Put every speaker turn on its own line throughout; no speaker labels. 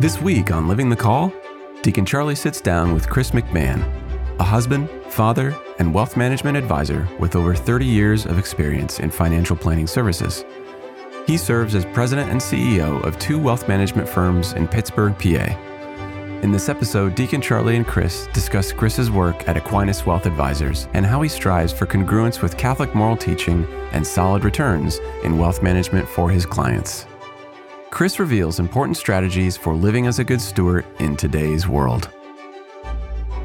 This week on Living the Call, Deacon Charlie sits down with Chris McMahon, a husband, father, and wealth management advisor with over 30 years of experience in financial planning services. He serves as president and CEO of two wealth management firms in Pittsburgh, PA. In this episode, Deacon Charlie and Chris discuss Chris's work at Aquinas Wealth Advisors and how he strives for congruence with Catholic moral teaching and solid returns in wealth management for his clients. Chris reveals important strategies for living as a good steward in today's world.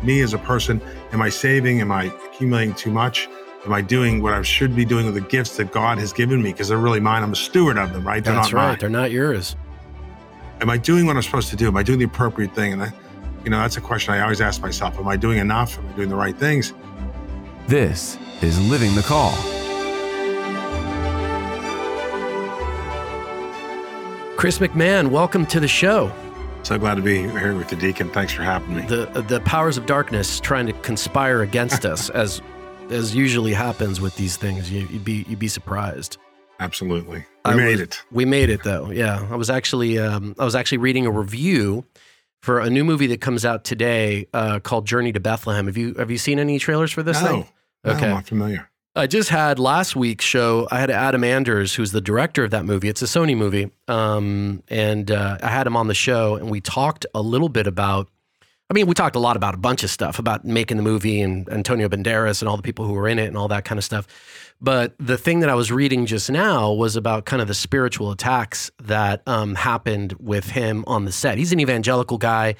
Me as a person, am I saving? Am I accumulating too much? Am I doing what I should be doing with the gifts that God has given me? Because they're really mine. I'm a steward of them, right?
They're That's
not
right.
Mine.
They're not yours
am I doing what I'm supposed to do? Am I doing the appropriate thing? And I, you know, that's a question I always ask myself. Am I doing enough? Am I doing the right things?
This is Living the Call.
Chris McMahon, welcome to the show.
So glad to be here with the deacon. Thanks for having me.
The the powers of darkness trying to conspire against us, as as usually happens with these things. You, would be you'd be surprised.
Absolutely. We I made
was,
it.
We made it though. Yeah. I was actually um, I was actually reading a review for a new movie that comes out today uh, called Journey to Bethlehem. Have you have you seen any trailers for this
no,
thing?
Okay. No, I'm not familiar.
I just had last week's show. I had Adam Anders, who's the director of that movie. It's a Sony movie, um, and uh, I had him on the show, and we talked a little bit about. I mean, we talked a lot about a bunch of stuff about making the movie and Antonio Banderas and all the people who were in it and all that kind of stuff. But the thing that I was reading just now was about kind of the spiritual attacks that um, happened with him on the set. He's an evangelical guy.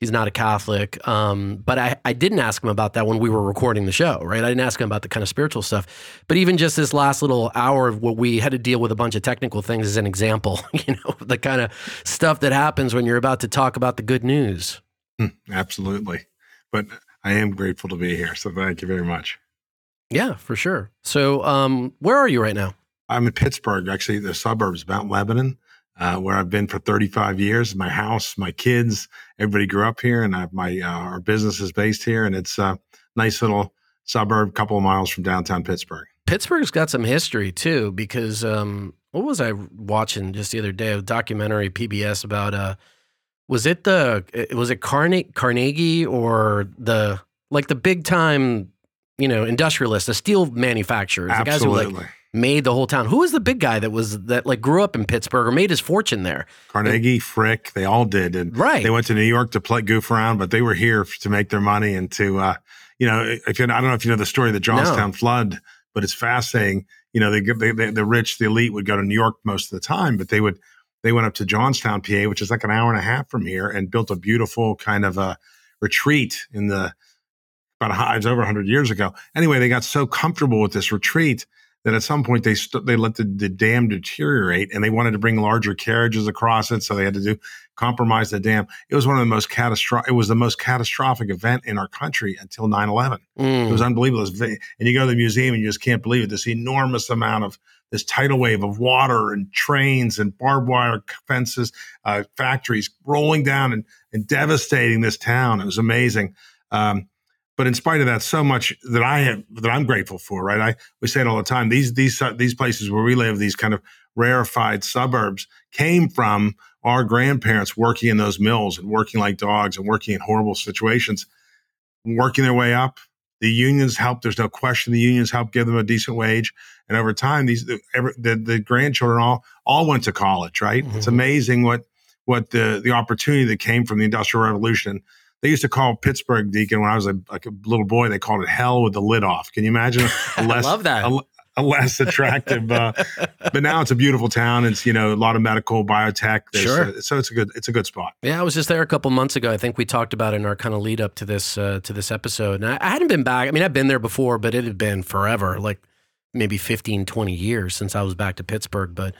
He's not a Catholic. Um, but I, I didn't ask him about that when we were recording the show, right? I didn't ask him about the kind of spiritual stuff. But even just this last little hour of what we had to deal with a bunch of technical things as an example, you know, the kind of stuff that happens when you're about to talk about the good news.
Hmm, absolutely. But I am grateful to be here. So thank you very much.
Yeah, for sure. So, um, where are you right now?
I'm in Pittsburgh, actually, the suburbs, Mount Lebanon, uh, where I've been for 35 years. My house, my kids, everybody grew up here, and I my uh, our business is based here, and it's a nice little suburb, a couple of miles from downtown Pittsburgh.
Pittsburgh's got some history too, because um, what was I watching just the other day? A documentary PBS about uh, was it the was it Carne- Carnegie or the like the big time you know, industrialists, the steel manufacturers,
Absolutely.
the guys who like made the whole town. Who was the big guy that was that like grew up in Pittsburgh or made his fortune there?
Carnegie, and, Frick, they all did. And
right.
they went to New York to play goof around, but they were here to make their money and to uh, you know, if you I don't know if you know the story of the Johnstown no. flood, but it's fascinating. You know, they, they, the rich, the elite would go to New York most of the time, but they would they went up to Johnstown, PA, which is like an hour and a half from here, and built a beautiful kind of a retreat in the about it's over 100 years ago. Anyway, they got so comfortable with this retreat that at some point they st- they let the, the dam deteriorate and they wanted to bring larger carriages across it, so they had to do compromise the dam. It was one of the most catastrophic. It was the most catastrophic event in our country until 9/11. Mm. It was unbelievable. It was and you go to the museum and you just can't believe it. This enormous amount of this tidal wave of water and trains and barbed wire fences, uh, factories rolling down and, and devastating this town. It was amazing. Um, but in spite of that, so much that I have that I'm grateful for, right? I we say it all the time. These these these places where we live, these kind of rarefied suburbs, came from our grandparents working in those mills and working like dogs and working in horrible situations, working their way up. The unions helped. There's no question. The unions helped give them a decent wage, and over time, these the, the, the grandchildren all all went to college. Right? Mm-hmm. It's amazing what what the the opportunity that came from the Industrial Revolution they used to call Pittsburgh Deacon when I was a, like a little boy. They called it hell with the lid off. Can you imagine?
A less, I love that.
A, a less attractive, uh, but now it's a beautiful town. It's you know a lot of medical biotech. There's,
sure.
Uh, so it's a good it's a good spot.
Yeah, I was just there a couple months ago. I think we talked about it in our kind of lead up to this uh, to this episode. And I, I hadn't been back. I mean, I've been there before, but it had been forever, like maybe 15, 20 years since I was back to Pittsburgh. But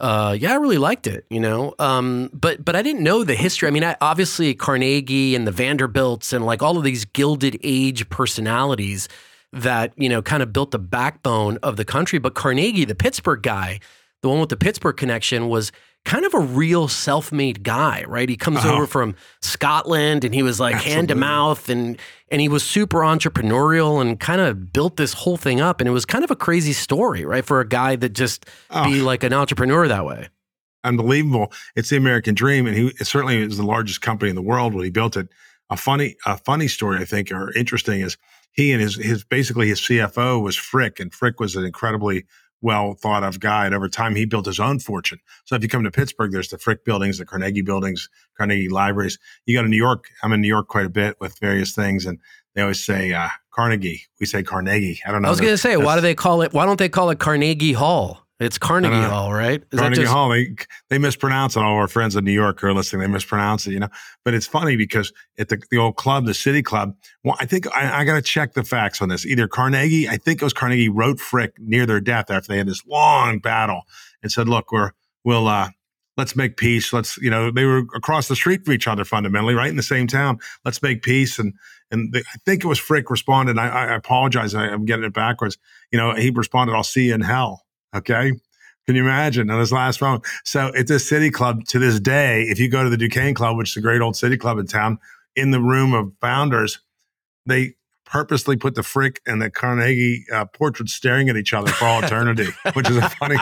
uh, yeah, I really liked it, you know. Um, but but I didn't know the history. I mean, I, obviously Carnegie and the Vanderbilts and like all of these Gilded Age personalities that you know kind of built the backbone of the country. But Carnegie, the Pittsburgh guy, the one with the Pittsburgh connection, was kind of a real self-made guy, right? He comes uh-huh. over from Scotland and he was like Absolutely. hand to mouth and and he was super entrepreneurial and kind of built this whole thing up and it was kind of a crazy story, right? For a guy that just be like an entrepreneur that way.
unbelievable. It's the American dream, and he certainly is the largest company in the world when he built it. A funny, a funny story I think, or interesting, is he and his his basically his CFO was Frick, and Frick was an incredibly well thought of guy. And over time, he built his own fortune. So if you come to Pittsburgh, there's the Frick buildings, the Carnegie buildings, Carnegie libraries. You go to New York. I'm in New York quite a bit with various things, and they always say uh, Carnegie. We say Carnegie. I don't know.
I was going to say, why do they call it? Why don't they call it Carnegie Hall? It's Carnegie Hall, right?
Is Carnegie just- Hall. They they mispronounce it. All our friends in New York who are listening, they mispronounce it. You know, but it's funny because at the, the old club, the City Club. Well, I think I, I got to check the facts on this. Either Carnegie, I think it was Carnegie, wrote Frick near their death after they had this long battle and said, "Look, we're we'll uh, let's make peace. Let's you know they were across the street from each other fundamentally, right in the same town. Let's make peace." And and the, I think it was Frick responded. I, I apologize. I, I'm getting it backwards. You know, he responded, "I'll see you in hell." Okay. Can you imagine on his last phone? So it's a city club to this day. If you go to the Duquesne Club, which is a great old city club in town, in the room of founders, they purposely put the Frick and the Carnegie uh, portraits staring at each other for all eternity, which is a funny,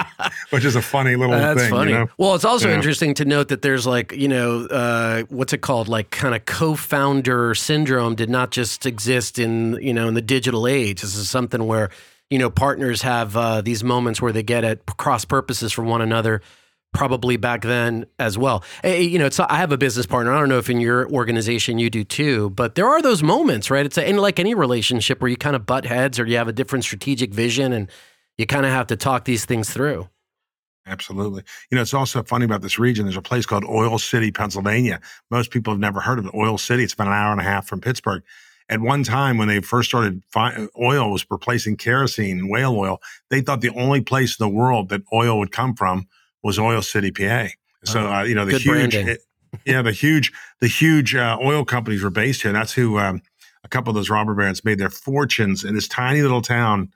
which is a funny little
That's
thing.
Funny.
You know?
Well, it's also
yeah.
interesting to note that there's like you know uh, what's it called, like kind of co-founder syndrome did not just exist in you know in the digital age. This is something where you know partners have uh, these moments where they get at cross purposes from one another probably back then as well. Hey, you know, it's I have a business partner. I don't know if in your organization you do too, but there are those moments, right? It's a, and like any relationship where you kind of butt heads or you have a different strategic vision and you kind of have to talk these things through.
Absolutely. You know, it's also funny about this region. There's a place called Oil City, Pennsylvania. Most people have never heard of it. Oil City. It's about an hour and a half from Pittsburgh. At one time, when they first started, fi- oil was replacing kerosene and whale oil. They thought the only place in the world that oil would come from was Oil City, PA. So uh, you know the huge, it, yeah, the huge, the huge uh, oil companies were based here. And that's who um, a couple of those robber barons made their fortunes in this tiny little town,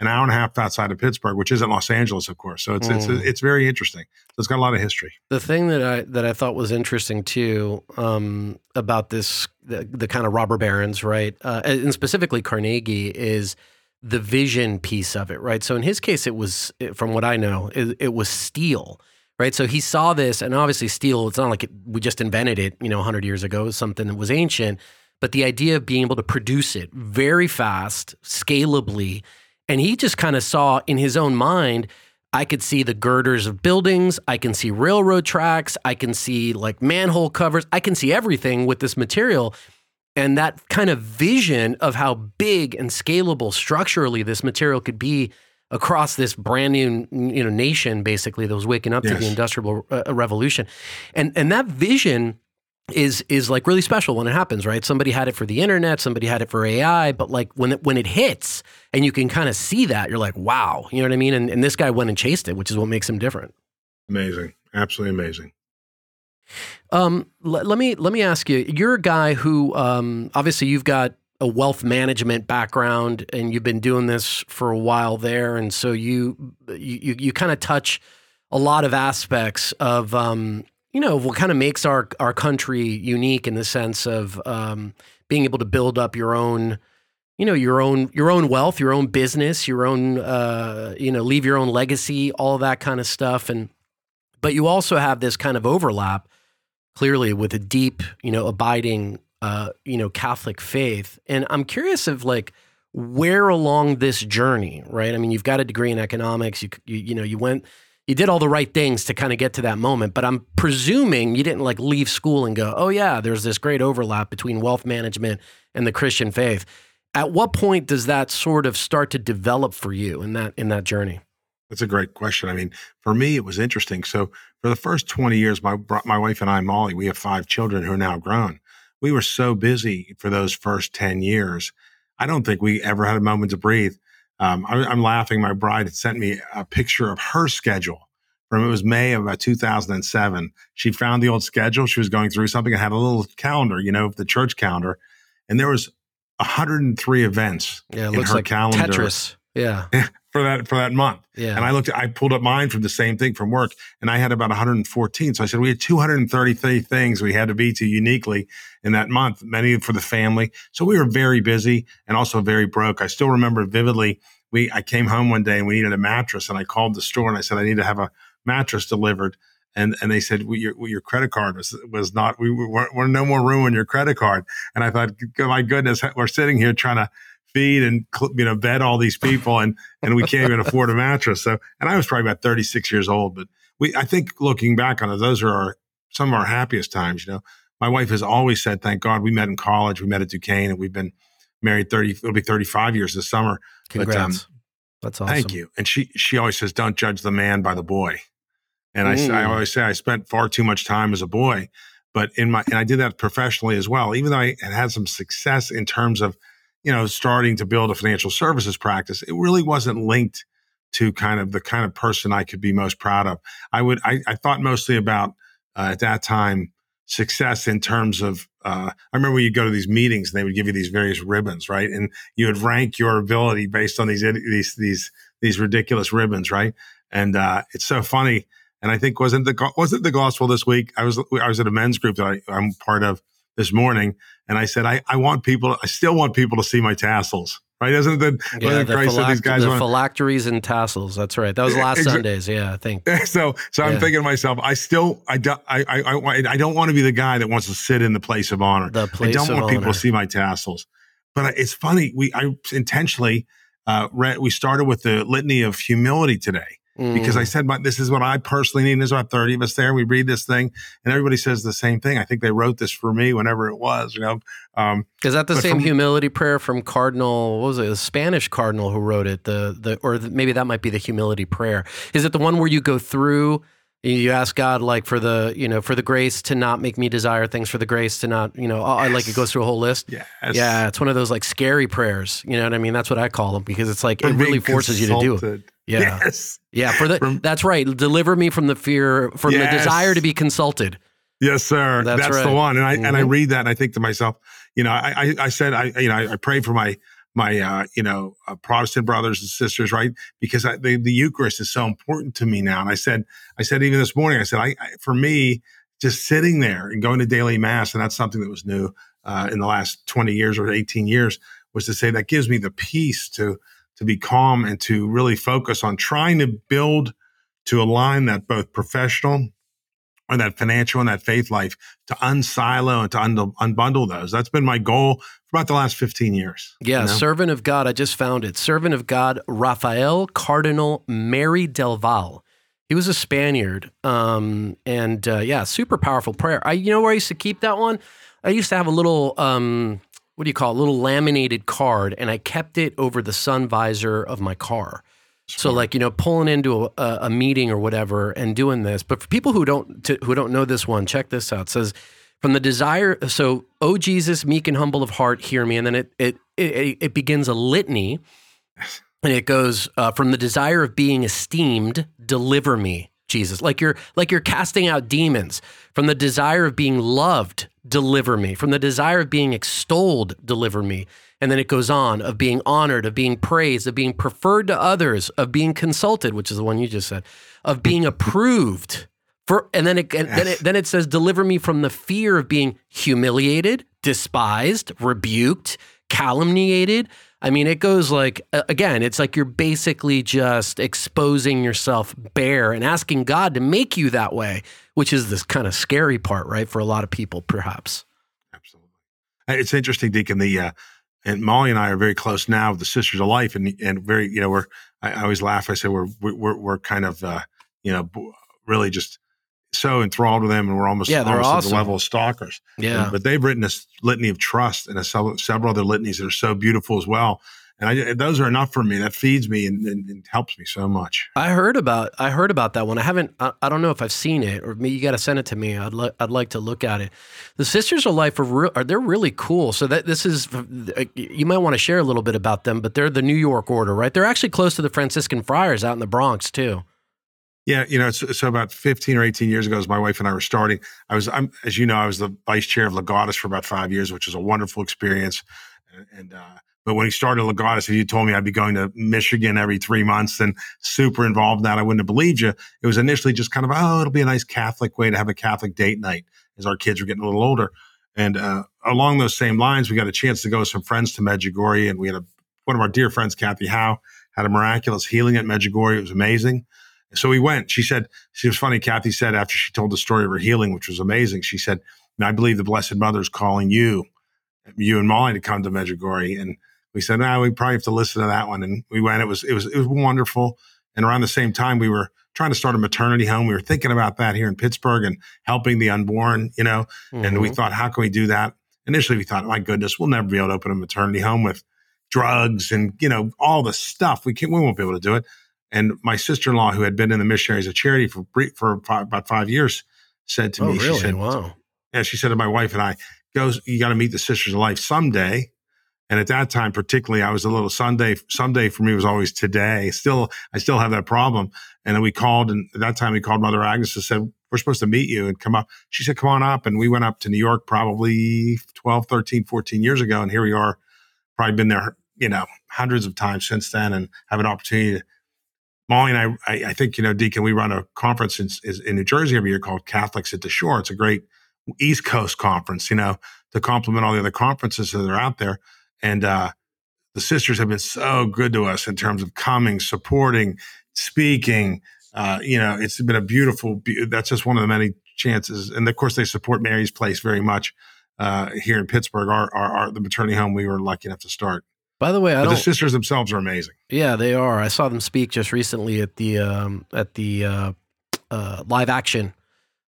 an hour and a half outside of Pittsburgh, which isn't Los Angeles, of course. So it's mm. it's it's very interesting. So it's got a lot of history.
The thing that I that I thought was interesting too um, about this the, the, kind of robber barons, right, uh, and specifically Carnegie is the vision piece of it, right? So in his case, it was, from what I know, it, it was steel, right? So he saw this, and obviously steel. It's not like it, we just invented it, you know, 100 years ago. Something that was ancient, but the idea of being able to produce it very fast, scalably, and he just kind of saw in his own mind. I could see the girders of buildings. I can see railroad tracks. I can see like manhole covers. I can see everything with this material. And that kind of vision of how big and scalable structurally this material could be across this brand new you know nation basically that was waking up yes. to the industrial uh, revolution and and that vision is is like really special when it happens right? Somebody had it for the internet somebody had it for ai but like when it when it hits and you can kind of see that you're like wow you know what i mean? And, and this guy went and chased it which is what makes him different.
Amazing. Absolutely amazing.
Um, let, let, me let me ask you. You're a guy who um, obviously you've got a wealth management background, and you've been doing this for a while there, and so you you you kind of touch a lot of aspects of um, you know what kind of makes our our country unique in the sense of um, being able to build up your own you know your own your own wealth, your own business, your own uh, you know leave your own legacy, all that kind of stuff, and but you also have this kind of overlap clearly with a deep, you know, abiding, uh, you know, Catholic faith. And I'm curious of like where along this journey, right? I mean, you've got a degree in economics. You, you, you know, you went, you did all the right things to kind of get to that moment. But I'm presuming you didn't like leave school and go, oh yeah, there's this great overlap between wealth management and the Christian faith. At what point does that sort of start to develop for you in that in that journey?
That's a great question. I mean, for me, it was interesting. So for the first 20 years, my, my wife and I, Molly, we have five children who are now grown. We were so busy for those first 10 years. I don't think we ever had a moment to breathe. Um, I, am laughing. My bride had sent me a picture of her schedule from it was May of about 2007. She found the old schedule. She was going through something. I had a little calendar, you know, the church calendar, and there was 103 events
yeah,
in her
like
calendar.
Tetris. Yeah.
for that for that month.
Yeah.
And I looked, I pulled up mine from the same thing from work, and I had about 114. So I said we had 233 things we had to be to uniquely in that month, many for the family. So we were very busy and also very broke. I still remember vividly. We I came home one day and we needed a mattress, and I called the store and I said I need to have a mattress delivered. and and they said well, your well, your credit card was was not we were, were no more room on your credit card. And I thought, my goodness, we're sitting here trying to feed and you know bed all these people, and and we can't even afford a mattress. So, and I was probably about 36 years old, but we I think looking back on it, those are our some of our happiest times. You know, my wife has always said, "Thank God we met in college. We met at Duquesne, and we've been married 30. It'll be 35 years this summer."
Congrats. But, um, That's awesome.
Thank you. And she she always says, "Don't judge the man by the boy." And mm. I, I always say I spent far too much time as a boy, but in my and I did that professionally as well. Even though I had had some success in terms of, you know, starting to build a financial services practice, it really wasn't linked to kind of the kind of person I could be most proud of. I would I, I thought mostly about uh, at that time success in terms of uh, I remember you'd go to these meetings and they would give you these various ribbons, right? And you would rank your ability based on these these these these ridiculous ribbons, right? And uh, it's so funny and I think wasn't the wasn't the gospel this week. I was I was at a men's group that I, am part of this morning, and I said I, I want people. I still want people to see my tassels. Right? Isn't it?
Yeah, the, Christ phylacteries, these guys the want, phylacteries and tassels. That's right. That was last exa- Sundays. Yeah, I think.
So, so I'm thinking to myself, I still, I, do, I, I, I, I don't want to be the guy that wants to sit in the place of honor.
The place
I don't want
honor.
people to see my tassels. But it's funny. We, I intentionally, uh, read, we started with the litany of humility today Mm. Because I mm. said, this is what I personally need. There's about 30 of us there. We read this thing and everybody says the same thing. I think they wrote this for me whenever it was, you know. Um,
is that the same from, humility prayer from Cardinal, what was it, a Spanish Cardinal who wrote it? The, the, or the, maybe that might be the humility prayer. Is it the one where you go through you ask God like for the you know for the grace to not make me desire things for the grace to not you know yes. like it goes through a whole list.
Yes.
Yeah, it's one of those like scary prayers. You know what I mean? That's what I call them because it's like for it really forces consulted. you to do it. Yeah.
Yes.
Yeah. For the from, that's right. Deliver me from the fear, from yes. the desire to be consulted.
Yes, sir. That's, that's right. the one. And I mm-hmm. and I mm-hmm. read that and I think to myself, you know, I I, I said I you know I, I pray for my my uh, you know uh, Protestant brothers and sisters, right? Because I, the, the Eucharist is so important to me now. And I said, I said even this morning, I said, I, I for me, just sitting there and going to daily mass, and that's something that was new uh, in the last twenty years or eighteen years, was to say that gives me the peace to to be calm and to really focus on trying to build to align that both professional or that financial and that faith life to unsilo and to un- unbundle those. That's been my goal for about the last 15 years.
Yeah, you know? servant of God. I just found it. Servant of God, Rafael Cardinal Merry del Val. He was a Spaniard. Um, and uh, yeah, super powerful prayer. I, you know where I used to keep that one? I used to have a little, um, what do you call it, a little laminated card, and I kept it over the sun visor of my car. So like you know pulling into a, a, meeting or whatever and doing this. But for people who don't to, who don't know this one, check this out. It says from the desire. So oh Jesus, meek and humble of heart, hear me. And then it it it, it begins a litany, and it goes uh, from the desire of being esteemed, deliver me, Jesus. Like you're like you're casting out demons from the desire of being loved, deliver me. From the desire of being extolled, deliver me. And then it goes on of being honored, of being praised, of being preferred to others, of being consulted, which is the one you just said, of being approved. For and then it and then it then it says, deliver me from the fear of being humiliated, despised, rebuked, calumniated. I mean, it goes like again, it's like you're basically just exposing yourself bare and asking God to make you that way, which is this kind of scary part, right, for a lot of people, perhaps.
Absolutely, it's interesting, Deacon. The uh, and Molly and I are very close now, with the sisters of life, and and very, you know, we're. I, I always laugh. I say we're we're we're kind of, uh, you know, really just so enthralled with them, and we're almost,
yeah, they're
almost
awesome.
at the level of stalkers.
Yeah,
and, but they've written this litany of trust and a, several other litanies that are so beautiful as well and I, those are enough for me. That feeds me and, and, and, helps me so much.
I heard about I heard about that one. I haven't. I, I don't know if I've seen it, or you got to send it to me. I'd li- I'd like to look at it. The Sisters of Life are, re- are they're really cool. So that this is you might want to share a little bit about them. But they're the New York Order, right? They're actually close to the Franciscan Friars out in the Bronx too.
Yeah, you know, so, so, about 15 or 18 years ago, as my wife and I were starting, I was, I'm, as you know, I was the vice chair of Legatus for about five years, which was a wonderful experience. And, uh, but when he started Legatus, if you told me I'd be going to Michigan every three months and super involved in that, I wouldn't have believed you. It was initially just kind of, oh, it'll be a nice Catholic way to have a Catholic date night as our kids were getting a little older. And uh, along those same lines, we got a chance to go with some friends to Medjugorje, and we had a, one of our dear friends, Kathy Howe, had a miraculous healing at Medjugorje. It was amazing. So we went. She said, she was funny. Kathy said after she told the story of her healing, which was amazing, she said, I believe the Blessed Mother is calling you, you and Molly to come to Medjugorje. And we said, no, we probably have to listen to that one. And we went. It was, it was, it was wonderful. And around the same time, we were trying to start a maternity home. We were thinking about that here in Pittsburgh and helping the unborn, you know, mm-hmm. and we mm-hmm. thought, how can we do that? Initially, we thought, my goodness, we'll never be able to open a maternity home with drugs and, you know, all the stuff. We can't, we won't be able to do it. And my sister in law, who had been in the missionaries of charity for for five, about five years, said to
oh,
me,
really?
she said,
"Wow."
Yeah, she said to my wife and I, "Goes, you got to meet the sisters of life someday." And at that time, particularly, I was a little Sunday. Someday for me was always today. Still, I still have that problem. And then we called, and at that time, we called Mother Agnes and said, We're supposed to meet you and come up. She said, Come on up. And we went up to New York probably 12, 13, 14 years ago. And here we are, probably been there, you know, hundreds of times since then and have an opportunity to Molly and I, I, I, think, you know, Deacon, we run a conference in, in New Jersey every year called Catholics at the Shore. It's a great East Coast conference, you know, to complement all the other conferences that are out there. And uh, the sisters have been so good to us in terms of coming, supporting, speaking. Uh, you know, it's been a beautiful, that's just one of the many chances. And of course, they support Mary's Place very much uh, here in Pittsburgh, our, our, our, the maternity home we were lucky enough to start.
By the way, I
the sisters themselves are amazing.
Yeah, they are. I saw them speak just recently at the um, at the uh, uh, live action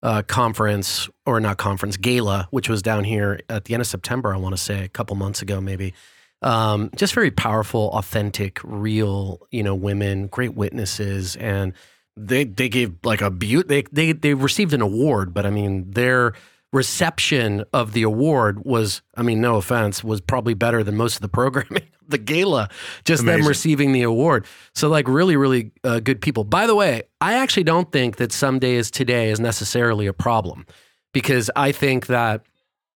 uh, conference or not conference gala, which was down here at the end of September. I want to say a couple months ago, maybe. Um, just very powerful, authentic, real, you know, women, great witnesses, and they they gave like a beaut. They they they received an award, but I mean, they're reception of the award was, I mean, no offense, was probably better than most of the programming, the gala, just Amazing. them receiving the award. So, like, really, really uh, good people. By the way, I actually don't think that someday is today is necessarily a problem because I think that.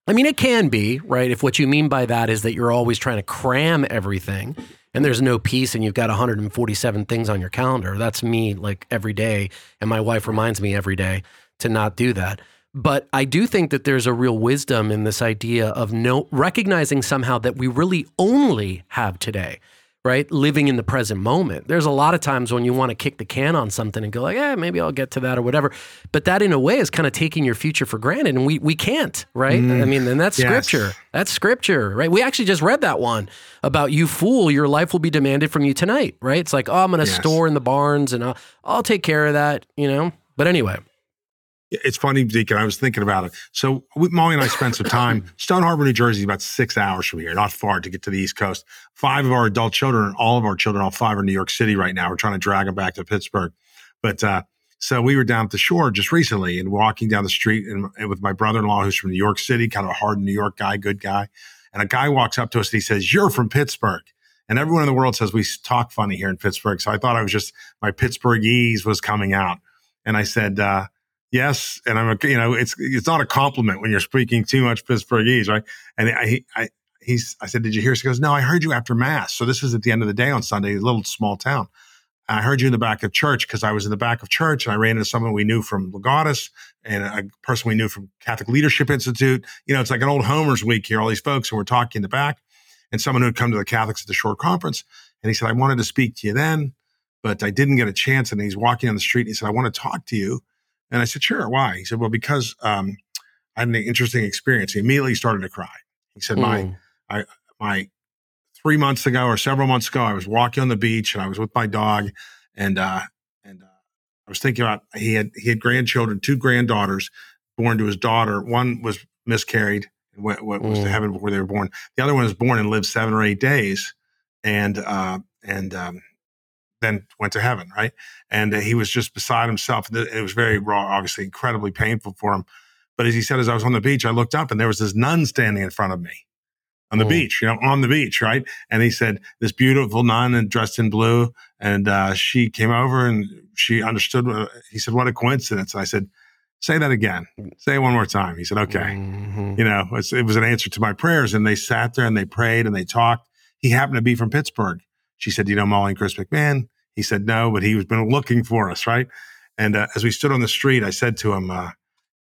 I mean, it can be, right? If what you mean by that is that you're always trying to cram everything and there's no peace and you've got 147 things on your calendar. That's me like every day. And my wife reminds me every day to not do that. But I do think that there's a real wisdom in this idea of no recognizing somehow that we really only have today, right? Living in the present moment. There's a lot of times when you want to kick the can on something and go like, yeah, maybe I'll get to that or whatever. But that in a way is kind of taking your future for granted. And we we can't, right? Mm, I mean, and that's yes. scripture. That's scripture, right? We actually just read that one about you fool, your life will be demanded from you tonight, right? It's like, oh, I'm gonna yes. store in the barns and I'll, I'll take care of that, you know? But anyway.
It's funny, Deacon. I was thinking about it. So we, Molly and I spent some time. Stone Harbor, New Jersey, is about six hours from here, not far to get to the East Coast. Five of our adult children, all of our children, all five are in New York City right now. We're trying to drag them back to Pittsburgh. But uh, so we were down at the shore just recently and walking down the street and, and with my brother-in-law, who's from New York City, kind of a hard New York guy, good guy. And a guy walks up to us and he says, "You're from Pittsburgh." And everyone in the world says we talk funny here in Pittsburgh. So I thought I was just my Pittsburghese was coming out. And I said, uh, yes, and I'm a, you know, it's it's not a compliment when you're speaking too much Pittsburghese, right? And I, I, he's, I said, did you hear? He goes, no, I heard you after mass. So this is at the end of the day on Sunday, a little small town. I heard you in the back of church because I was in the back of church and I ran into someone we knew from Legatus and a person we knew from Catholic Leadership Institute. You know, it's like an old Homer's week here, all these folks, and we're talking in the back and someone who had come to the Catholics at the Shore conference. And he said, I wanted to speak to you then, but I didn't get a chance. And he's walking on the street and he said, I want to talk to you. And I said, sure. Why? He said, well, because um, I had an interesting experience. He immediately started to cry. He said, mm. my, hmm. I, my three months ago or several months ago, I was walking on the beach and I was with my dog and, uh, and uh, I was thinking about, he had, he had grandchildren, two granddaughters born to his daughter. One was miscarried and went, went was mm. to hmm. heaven before they were born. The other one was born and lived seven or eight days. And, uh, and, um, then went to heaven, right? And uh, he was just beside himself. It was very raw, obviously incredibly painful for him. But as he said, as I was on the beach, I looked up and there was this nun standing in front of me on the oh. beach, you know, on the beach, right? And he said, this beautiful nun and dressed in blue. And uh, she came over and she understood. What, he said, what a coincidence. And I said, say that again. Say it one more time. He said, okay. Mm-hmm. You know, it was an answer to my prayers. And they sat there and they prayed and they talked. He happened to be from Pittsburgh. She said, you know, Molly and Chris McMahon? He said no, but he was been looking for us, right? And uh, as we stood on the street, I said to him, uh,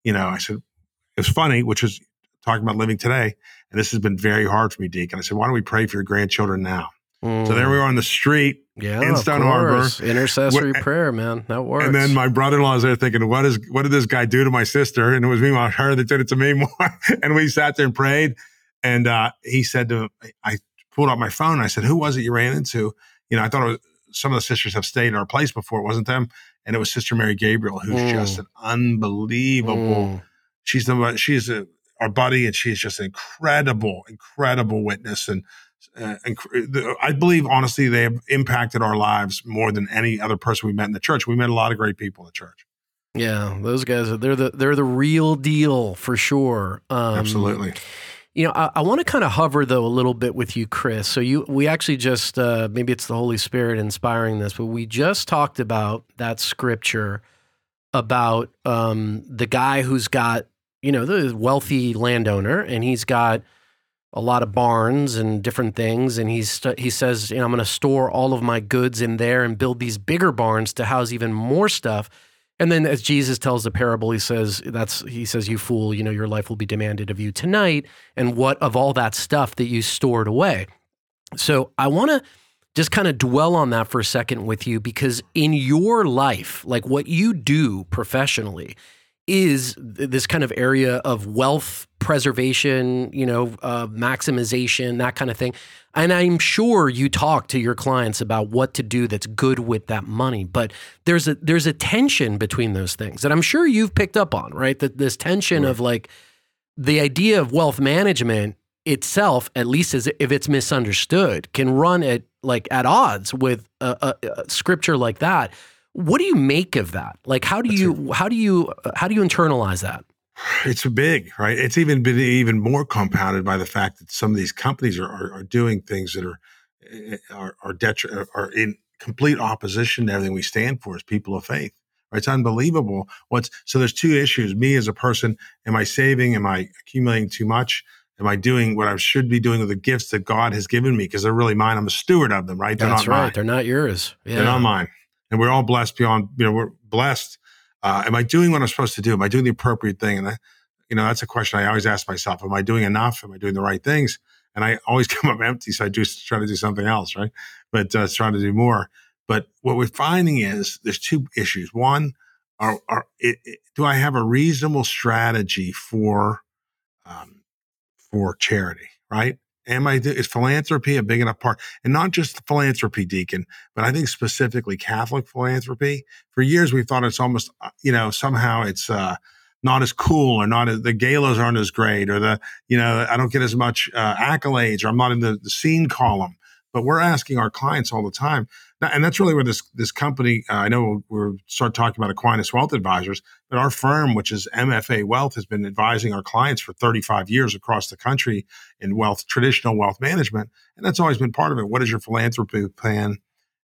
you know, I said, it was funny, which was talking about living today. And this has been very hard for me, Deacon. I said, why don't we pray for your grandchildren now? Mm. So there we are on the street
yeah,
in Stone Harbor.
Intercessory prayer, man. That works.
And then my brother in law is there thinking, what is what did this guy do to my sister? And it was me, my her that did it to me more. and we sat there and prayed. And uh, he said to I pulled out my phone. and I said, Who was it you ran into? You know, I thought it was some of the sisters have stayed in our place before. It wasn't them. And it was Sister Mary Gabriel, who's mm. just an unbelievable. Mm. She's the she's a, our buddy, and she's just an incredible, incredible witness. And uh, I believe, honestly, they have impacted our lives more than any other person we met in the church. We met a lot of great people in the church.
Yeah, those guys they're the they're the real deal for sure.
Um, Absolutely.
You know, I, I want to kind of hover though a little bit with you, Chris. So you, we actually just uh, maybe it's the Holy Spirit inspiring this, but we just talked about that scripture about um, the guy who's got you know the wealthy landowner, and he's got a lot of barns and different things. And he's he says, you know, I'm going to store all of my goods in there and build these bigger barns to house even more stuff. And then as Jesus tells the parable, he says, that's he says, you fool, you know, your life will be demanded of you tonight. And what of all that stuff that you stored away? So I want to just kind of dwell on that for a second with you because in your life, like what you do professionally, is this kind of area of wealth preservation, you know, uh, maximization, that kind of thing. And I'm sure you talk to your clients about what to do that's good with that money. But there's a there's a tension between those things that I'm sure you've picked up on, right? That this tension right. of like the idea of wealth management itself, at least as if it's misunderstood, can run at like at odds with a, a, a scripture like that what do you make of that? Like, how do That's you how do you how do you internalize that?
It's big, right? It's even been even more compounded by the fact that some of these companies are are, are doing things that are eh, are are, detri- are in complete opposition to everything we stand for as people of faith. Right? It's unbelievable. What's so? There's two issues. Me as a person, am I saving? Am I accumulating too much? Am I doing what I should be doing with the gifts that God has given me? Because they're really mine. I'm a steward of them, right?
They're That's right. Mine. They're not yours.
Yeah. They're not mine and we're all blessed beyond, you know, we're blessed. Uh, am I doing what I'm supposed to do? Am I doing the appropriate thing? And, I, you know, that's a question I always ask myself. Am I doing enough? Am I doing the right things? And I always come up empty. So I just try to do something else, right? But uh, trying to do more. But what we're finding is there's two issues. One, are, are it, it, do I have a reasonable strategy for um, for charity, right? Am I, is philanthropy a big enough part? And not just philanthropy, Deacon, but I think specifically Catholic philanthropy. For years, we thought it's almost, uh, you know, somehow it's, uh, not as cool or not as, the galas aren't as great or the, you know, I don't get as much uh, accolades or I'm not in the, the scene column. But we're asking our clients all the time, and that's really where this this company. Uh, I know we're start talking about Aquinas Wealth Advisors, but our firm, which is MFA Wealth, has been advising our clients for 35 years across the country in wealth, traditional wealth management, and that's always been part of it. What is your philanthropy plan,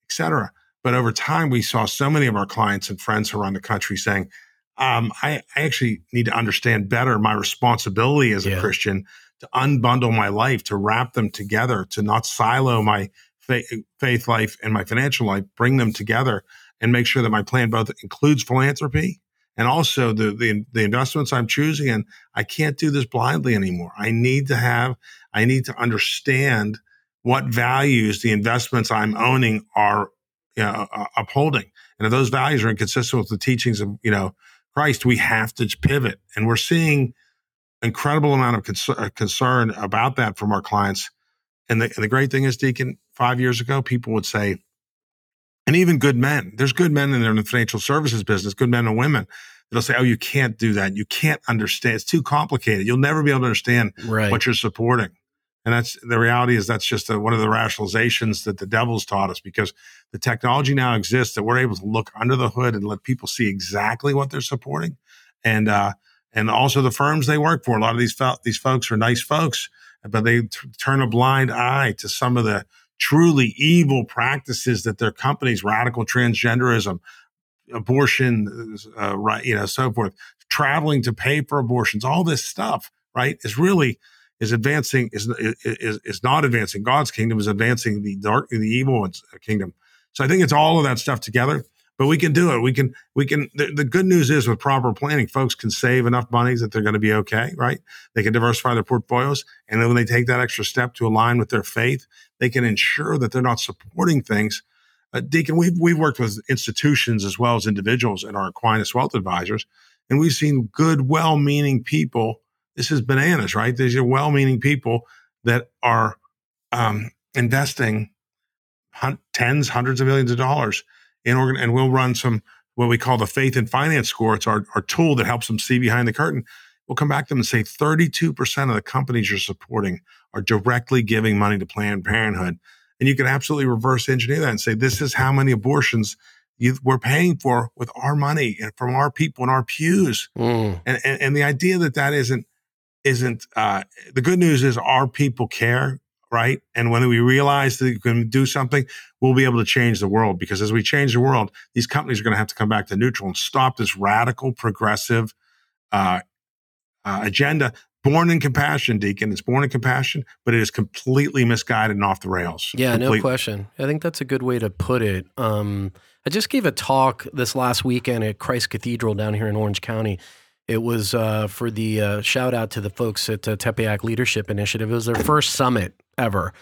et cetera? But over time, we saw so many of our clients and friends around the country saying, um, I, I, actually need to understand better my responsibility as yeah. a Christian to unbundle my life, to wrap them together, to not silo my faith life and my financial life, bring them together and make sure that my plan both includes philanthropy and also the, the, the investments I'm choosing. And I can't do this blindly anymore. I need to have, I need to understand what values the investments I'm owning are you know, upholding. And if those values are inconsistent with the teachings of, you know, Christ, we have to pivot. And we're seeing incredible amount of concern, uh, concern about that from our clients. And the, and the great thing is, Deacon, five years ago, people would say, and even good men, there's good men in there in the financial services business, good men and women. They'll say, "Oh, you can't do that. You can't understand. It's too complicated. You'll never be able to understand right. what you're supporting." And that's the reality is that's just a, one of the rationalizations that the devil's taught us because the technology now exists that we're able to look under the hood and let people see exactly what they're supporting. And, uh, and also the firms they work for. A lot of these these folks are nice folks, but they t- turn a blind eye to some of the truly evil practices that their companies, radical transgenderism, abortion, uh, right, you know, so forth, traveling to pay for abortions, all this stuff, right, is really is advancing is is is not advancing God's kingdom, is advancing the dark the evil one's kingdom. So I think it's all of that stuff together. but we can do it. We can, we can, the, the, good news is with proper planning, folks can save enough money that they're going to be okay, right? They can diversify their portfolios. And then when they take that extra step to align with their faith, they can ensure that they're not supporting things. Uh, Deacon, we've, we've worked with institutions as well as individuals in our Aquinas Wealth Advisors, and we've seen good, well meaning people. This is bananas, right? These are well meaning people that are um, investing hun- tens, hundreds of millions of dollars in organ, and we'll run some what we call the faith and finance score. It's our, our tool that helps them see behind the curtain. We'll come back to them and say 32% of the companies you're supporting are directly giving money to Planned Parenthood. And you can absolutely reverse engineer that and say, this is how many abortions you, we're paying for with our money and from our people and our pews. Mm. And, and, and, the idea that that isn't, isn't, uh, the good news is our people care right? And when we realize that we can do something, we'll be able to change the world because as we change the world, these companies are going to have to come back to neutral and stop this radical, progressive uh, uh, agenda. Born in compassion, Deacon. It's born in compassion, but it is completely misguided and off the rails.
Yeah,
completely.
no question. I think that's a good way to put it. Um, I just gave a talk this last weekend at Christ Cathedral down here in Orange County it was uh, for the uh, shout out to the folks at uh, Tepeyac Leadership Initiative. It was their first summit ever.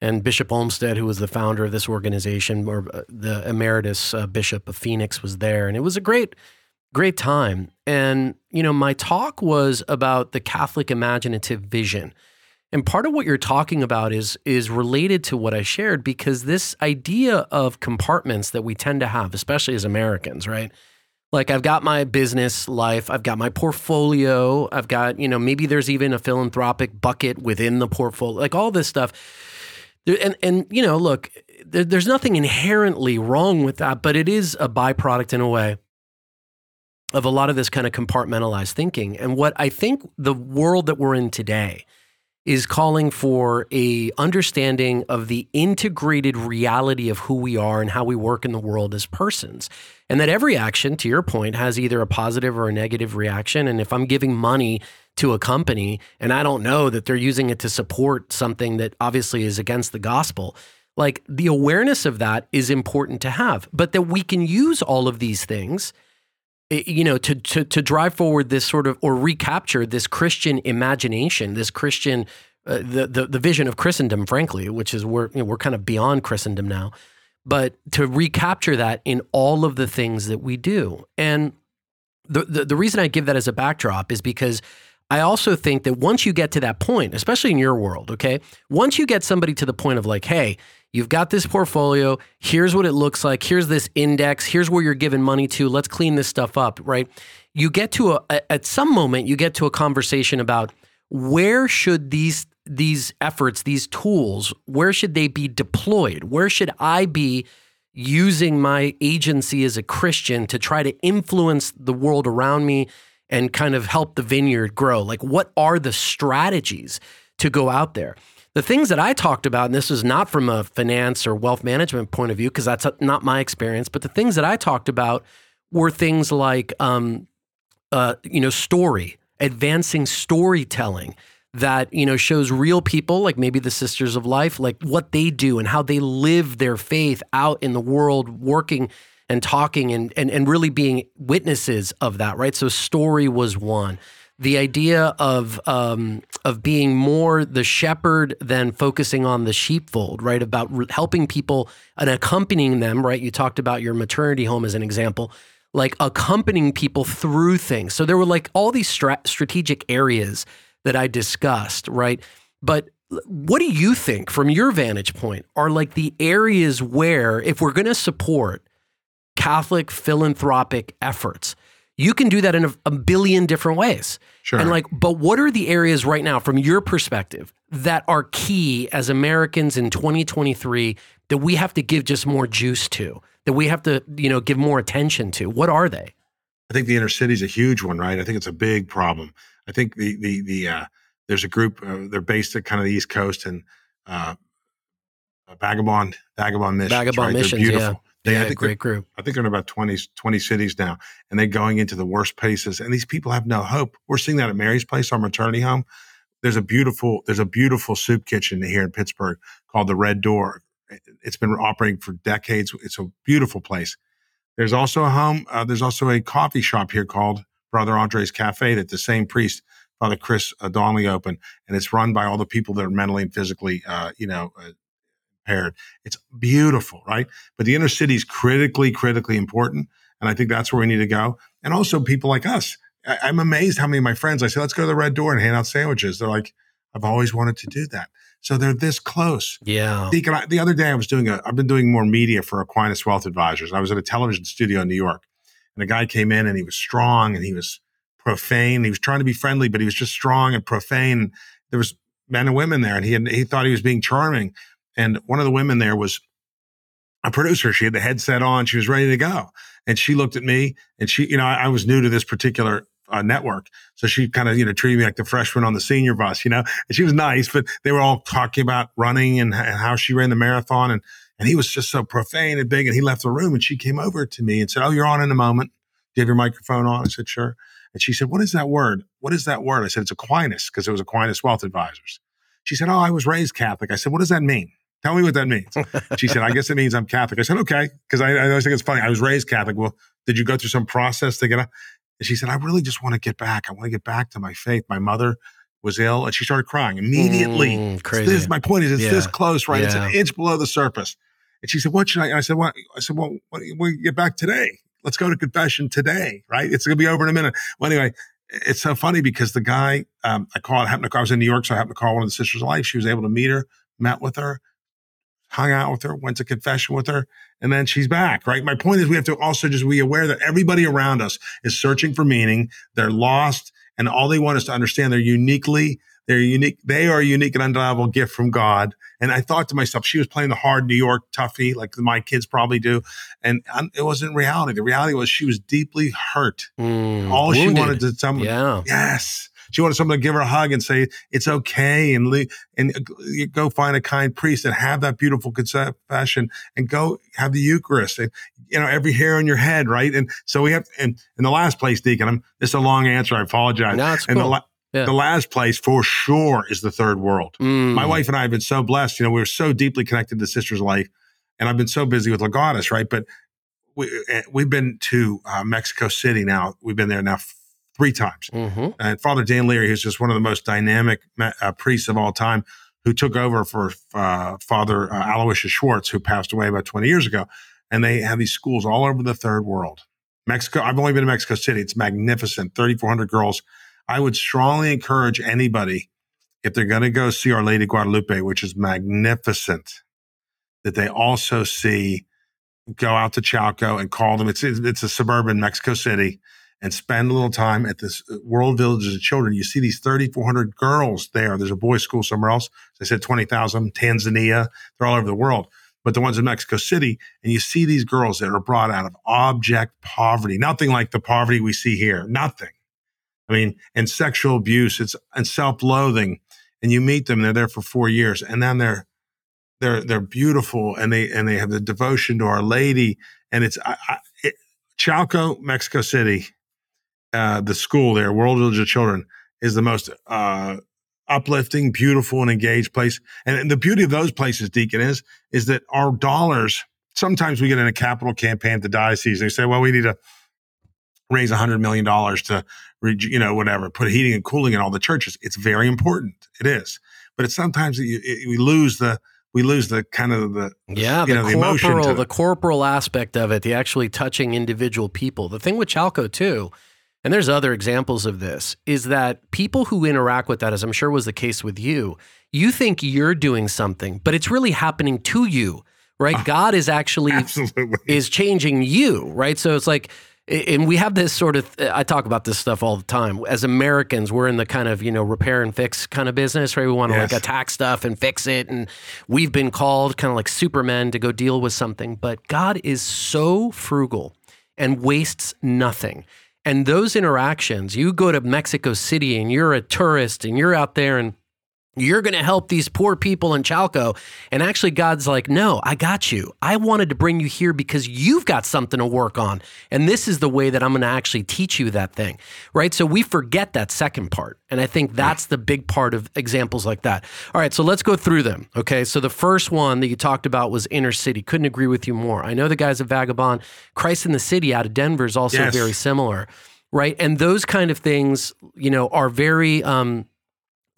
And Bishop Olmsted, who was the founder of this organization, or uh, the emeritus uh, bishop of Phoenix, was there. And it was a great, great time. And, you know, my talk was about the Catholic imaginative vision. And part of what you're talking about is is related to what I shared because this idea of compartments that we tend to have, especially as Americans, right? Like I've got my business life, I've got my portfolio, I've got, you know, maybe there's even a philanthropic bucket within the portfolio, like all this stuff. And and you know, look, there, there's nothing inherently wrong with that, but it is a byproduct in a way of a lot of this kind of compartmentalized thinking. And what I think the world that we're in today is calling for a understanding of the integrated reality of who we are and how we work in the world as persons. And that every action, to your point, has either a positive or a negative reaction. And if I'm giving money to a company and I don't know that they're using it to support something that obviously is against the gospel, like the awareness of that is important to have, but that we can use all of these things you know, to, to, to drive forward this sort of, or recapture this Christian imagination, this Christian, uh, the, the, the vision of Christendom, frankly, which is we're, you know, we're kind of beyond Christendom now, but to recapture that in all of the things that we do. And the, the, the reason I give that as a backdrop is because I also think that once you get to that point, especially in your world, okay, once you get somebody to the point of like, hey, You've got this portfolio. Here's what it looks like. Here's this index. Here's where you're giving money to. Let's clean this stuff up, right? You get to a at some moment you get to a conversation about where should these these efforts, these tools, where should they be deployed? Where should I be using my agency as a Christian to try to influence the world around me and kind of help the vineyard grow? Like what are the strategies to go out there? The things that I talked about, and this is not from a finance or wealth management point of view, because that's not my experience, but the things that I talked about were things like, um, uh, you know, story, advancing storytelling that you know shows real people like maybe the sisters of life like what they do and how they live their faith out in the world working and talking and and, and really being witnesses of that right? So story was one the idea of um, of being more the shepherd than focusing on the sheepfold, right? About re- helping people and accompanying them, right? You talked about your maternity home as an example, like accompanying people through things. So there were like all these stra- strategic areas that I discussed, right? But what do you think, from your vantage point, are like the areas where, if we're going to support Catholic philanthropic efforts, you can do that in a, a billion different ways.
Sure.
And like, but what are the areas right now, from your perspective, that are key as Americans in 2023 that we have to give just more juice to, that we have to, you know, give more attention to? What are they?
I think the inner city is a huge one, right? I think it's a big problem. I think the the the uh, there's a group uh, they're based at kind of the East Coast and uh, Vagabond Vagabond Missions.
Vagabond
right?
Missions, yeah. They, yeah, I think great group.
I think they're in about 20, 20 cities now, and they're going into the worst places. And these people have no hope. We're seeing that at Mary's Place, our maternity home. There's a beautiful, there's a beautiful soup kitchen here in Pittsburgh called the Red Door. It's been operating for decades. It's a beautiful place. There's also a home. Uh, there's also a coffee shop here called Brother Andre's Cafe that the same priest, Father Chris uh, Donnelly, opened, and it's run by all the people that are mentally and physically, uh, you know, impaired. It's beautiful, right? But the inner city is critically, critically important, and I think that's where we need to go. And also people like us. I, am amazed how many of my friends I say, "Let's go to the Red Door and hand out sandwiches." They're like, "I've always wanted to do that." So they're this close.
Yeah.
Deacon, I, the other day I was doing a, I've been doing more media for Aquinas Wealth Advisors. I was at a television studio in New York and a guy came in and he was strong and he was profane. He was trying to be friendly, but he was just strong and profane. There was men and women there and he had, he thought he was being charming. And one of the women there was a producer. She had the headset on. She was ready to go. And she looked at me and she, you know, I, I was new to this particular uh, network. So she kind of, you know, treated me like the freshman on the senior bus, you know, and she was nice, but they were all talking about running and, and how she ran the marathon. And, and he was just so profane and big. And he left the room and she came over to me and said, Oh, you're on in a moment. Do you have your microphone on? I said, Sure. And she said, What is that word? What is that word? I said, It's Aquinas because it was Aquinas Wealth Advisors. She said, Oh, I was raised Catholic. I said, What does that mean? Tell me what that means. she said, I guess it means I'm Catholic. I said, okay. Cause I, I always think it's funny. I was raised Catholic. Well, did you go through some process to get up? And she said, I really just want to get back. I want to get back to my faith. My mother was ill and she started crying immediately.
Mm, crazy.
This, my point is, it's
yeah.
this close, right?
Yeah.
It's an inch below the surface. And she said, what should I? I said, what? I said, well, what, we get back today. Let's go to confession today, right? It's going to be over in a minute. Well, anyway, it's so funny because the guy, um, I called, happened to call, I was in New York, so I happened to call one of the sisters of life. She was able to meet her, met with her, hung out with her, went to confession with her, and then she's back, right? My point is we have to also just be aware that everybody around us is searching for meaning. They're lost and all they want is to understand they're uniquely, they're unique. They are a unique and undeniable gift from God. And I thought to myself, she was playing the hard New York toughie, like my kids probably do. And it wasn't reality. The reality was she was deeply hurt.
Mm,
all
wounded.
she wanted to someone,
Yeah.
yes. She wanted someone to give her a hug and say it's okay and le- and go find a kind priest and have that beautiful confession and go have the Eucharist and you know every hair on your head, right? And so we have and in the last place, Deacon, I'm this is a long answer. I apologize.
No, it's
and the,
cool. Yeah.
the last place for sure is the third world.
Mm.
My wife and I have been so blessed. You know, we were so deeply connected to Sister's Life, and I've been so busy with Legatus, right? But we eh, we've been to uh, Mexico City now. We've been there now three times.
Mhm.
And Father Dan Leary, who's just one of the most dynamic uh, priests of all time, who took over for uh, Father uh, Aloysius Schwartz, who passed away about 20 years ago. And they have these schools all over the third world. Mexico, I've only been to Mexico City. It's magnificent, 3,400 girls. I would strongly encourage anybody, if they're going to go see Our Lady Guadalupe, which is magnificent, that they also see, go out to Chalco and call them. It's, it's a suburban Mexico City and spend a little time at this uh, World Villages of Children. You see these 3,400 girls there. There's a boys' school somewhere else. They said 20,000, Tanzania. They're all over the world. But the ones in Mexico City, and you see these girls that are brought out of object poverty, nothing like the poverty we see here, nothing. I mean, and sexual abuse, it's and self-loathing. And you meet them, they're there for four years, and then they're they're they're beautiful, and they and they have the devotion to Our Lady, and it's I, I, it, Chalco, Mexico City uh, the school there, World Village of Children, is the most uh, uplifting, beautiful, and engaged place. And, and the beauty of those places, Deacon, is is that our dollars. Sometimes we get in a capital campaign at the diocese. And they say, "Well, we need to raise hundred million dollars to, you know, whatever, put heating and cooling in all the churches." It's very important. It is, but it's sometimes it, it, we lose the we lose the kind of the
Yeah,
you
the
know, the emotion
corporal, the
it.
corporal aspect of it, the actually touching individual people. The thing with Chalco too, and there's other examples of this, is that people who interact with that, as I'm sure was the case with you, you think you're doing something, but it's really happening to you, right? Ah, God is actually
absolutely
is changing you, right? So it's like, and we have this sort of, uh, I talk about this stuff all the time. As Americans, we're in the kind of, you know, repair and fix kind of business, right? We want to
Yes.
like attack stuff and fix it. And we've been called kind of like supermen to go deal with something. But God is so frugal and wastes nothing. And those interactions, you go to Mexico City and you're a tourist and you're out there and You're going to help these poor people in Chalco. And actually, God's like, no, I got you. I wanted to bring you here because you've got something to work on. And this is the way that I'm going to actually teach you that thing. Right. So we forget that second part. And I think that's the big part of examples like that. All right. So let's go through them. Okay. So the first one that you talked about was inner city. Couldn't agree with you more. I know the guys at Vagabond, Christ in the City out of Denver is also yes. very similar. Right. And those kind of things, you know, are very, um,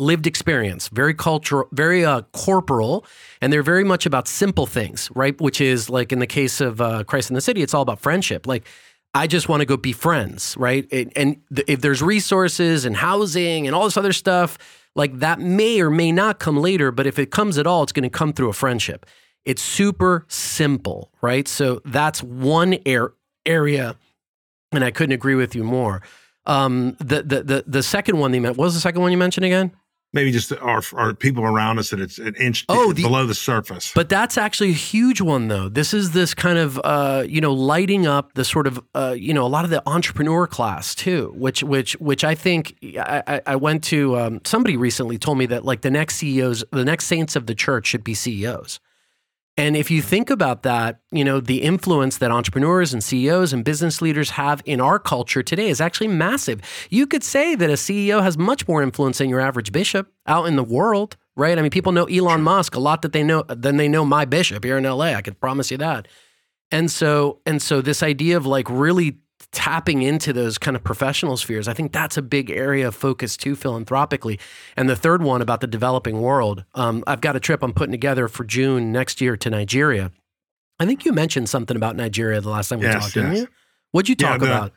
lived experience, very cultural, very uh, corporal, and they're very much about simple things, right? Which is like in the case of uh, Christ in the City, it's all about friendship. Like, I just want to go be friends, right? And if there's resources and housing and all this other stuff, like that may or may not come later, but if it comes at all, it's going to come through a friendship. It's super simple, right? So that's one area, and I couldn't agree with you more. Um, the, the the the second one they meant what was the second one you mentioned again?
Maybe just our, our people around us that it's an inch oh, the, below the surface.
But that's actually a huge one, though. This is this kind of uh, you know lighting up the sort of uh, you know a lot of the entrepreneur class too, which which which I think I, I went to. Um, somebody recently told me that like the next CEOs, the next saints of the church should be CEOs. And if you think about that, you know, the influence that entrepreneurs and CEOs and business leaders have in our culture today is actually massive. You could say that a CEO has much more influence than your average bishop out in the world, right? I mean, people know Elon Musk a lot that they know than they know my bishop here in LA. I can promise you that. And so and so this idea of like really tapping into those kind of professional spheres. I think that's a big area of focus too, philanthropically. And the third one about the developing world, um, I've got a trip I'm putting together for June next year to Nigeria. I think you mentioned something about Nigeria the last time we yes, talked, yes. didn't you? What'd you talk yeah, the, about?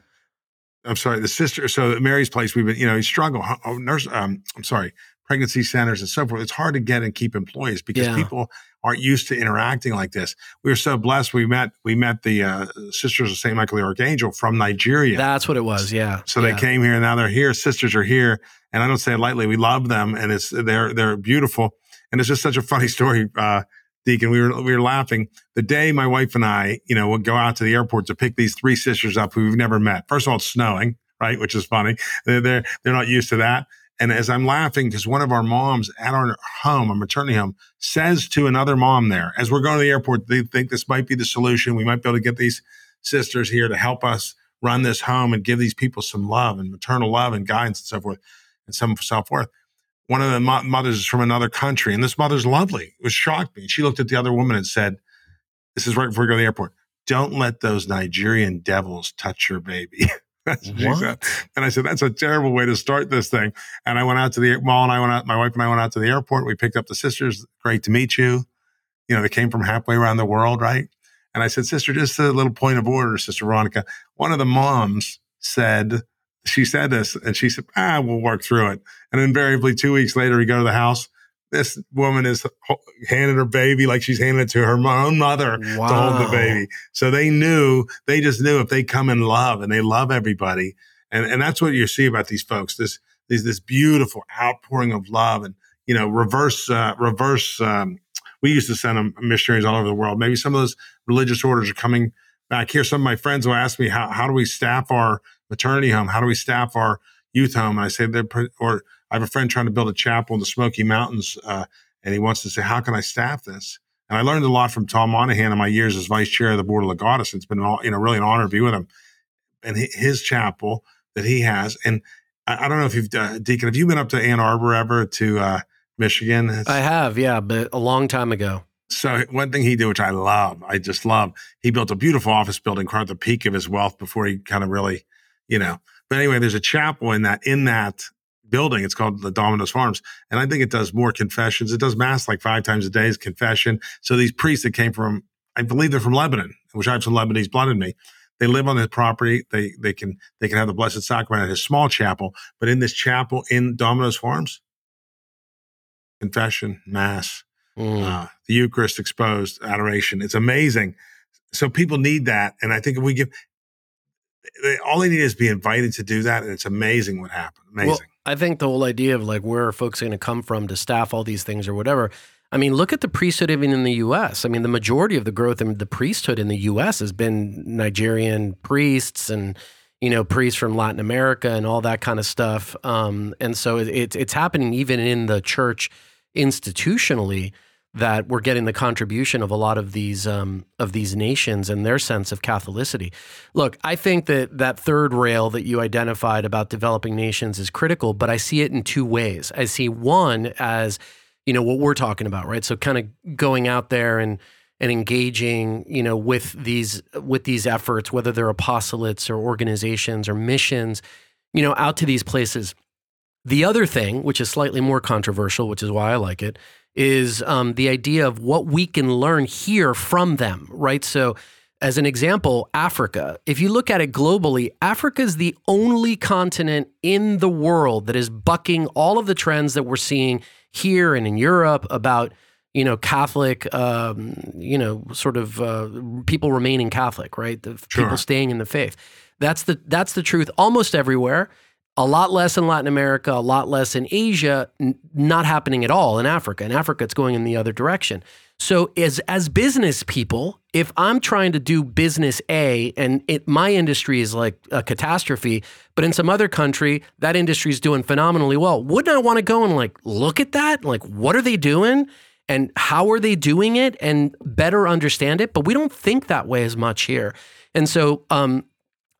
I'm sorry, the sister. So Mary's place, we've been, you know, struggle. Oh, nurse, um, I'm sorry, pregnancy centers and so forth. It's hard to get and keep employees because yeah. people aren't used to interacting like this. We were so blessed. We met we met the uh, Sisters of Saint Michael the Archangel from Nigeria.
That's what it was. Yeah.
So
yeah.
they came here. and Now they're here. Sisters are here, and I don't say it lightly. We love them, and it's they're they're beautiful. And it's just such a funny story, uh, Deacon. We were we were laughing the day my wife and I, you know, would go out to the airport to pick these three sisters up who we've never met. First of all, it's snowing, right, which is funny. They're they're, they're not used to that. And as I'm laughing, because one of our moms at our home, our maternity home, says to another mom there, as we're going to the airport, they think this might be the solution. We might be able to get these sisters here to help us run this home and give these people some love and maternal love and guidance and so forth and some self worth. One of the mo- mothers is from another country, and this mother's lovely. It was shocked me. She looked at the other woman and said, This is right before we go to the airport. Don't let those Nigerian devils touch your baby. That's what she said. And I said, that's a terrible way to start this thing. And I went out to the mall and I went out, my wife and I went out to the airport. We picked up the sisters. Great to meet you. You know, they came from halfway around the world, right? And I said, sister, just a little point of order, sister Veronica. One of the moms said, she said this and she said, ah, we'll work through it. And invariably two weeks later, we go to the house this woman is handing her baby like she's handing it to her own mother wow. to hold the baby. So they knew, they just knew if they come in love and they love everybody. And, and that's what you see about these folks, this, this, this beautiful outpouring of love and, you know, reverse, uh, reverse, um, we used to send them missionaries all over the world. Maybe some of those religious orders are coming back here. Some of my friends will ask me, how, how do we staff our maternity home? How do we staff our youth home? And I say they're, or I have a friend trying to build a chapel in the Smoky Mountains, uh, and he wants to say, how can I staff this? And I learned a lot from Tom Monaghan in my years as vice chair of the board of Legatus. It's been, you know, really an honor to be with him and his chapel that he has. And I, I don't know if you've, uh, Deacon, have you been up to Ann Arbor ever to uh, Michigan?
It's, I have, yeah, but a long time ago.
So one thing he did, which I love, I just love, he built a beautiful office building, at the peak of his wealth before he kind of really, you know. But anyway, there's a chapel in that in that building. It's called the Domino's Farms. And I think it does more confessions. It does mass like five times a day is confession. So these priests that came from, I believe they're from Lebanon, which I have some Lebanese blood in me. They live on the property. They, they can, they can have the Blessed Sacrament at his small chapel, but in this chapel in Domino's Farms, confession, mass, mm. uh, the Eucharist exposed, adoration. It's amazing. So people need that. And I think if we give, all they need is be invited to do that. And it's amazing what happened. Amazing. Well,
I think the whole idea of like where are folks going to come from to staff all these things or whatever. I mean, look at the priesthood even in the U.S. I mean, the majority of the growth in the priesthood in the U.S. has been Nigerian priests and you know, priests from Latin America and all that kind of stuff. Um, and so it, it, it's happening even in the church institutionally that we're getting the contribution of a lot of these um, of these nations and their sense of Catholicity. Look, I think that that third rail that you identified about developing nations is critical, but I see it in two ways. I see one as you know what we're talking about, right? So kind of going out there and and engaging, you know, with these with these efforts, whether they're apostolates or organizations or missions, you know, out to these places. The other thing, which is slightly more controversial, which is why I like it, is um, the idea of what we can learn here from them, right? So, as an example, Africa. If you look at it globally, Africa is the only continent in the world that is bucking all of the trends that we're seeing here and in Europe about you know Catholic, um, you know, sort of uh, people remaining Catholic, right? The sure. people staying in the faith. That's the that's the truth almost everywhere a lot less in Latin America, a lot less in Asia, n- not happening at all in Africa. In Africa, it's going in the other direction. So, as as business people, if I'm trying to do business A and it, my industry is like a catastrophe, but in some other country that industry is doing phenomenally well, wouldn't I want to go and like look at that? Like, what are they doing? And how are they doing it and better understand it? But we don't think that way as much here. And so, um,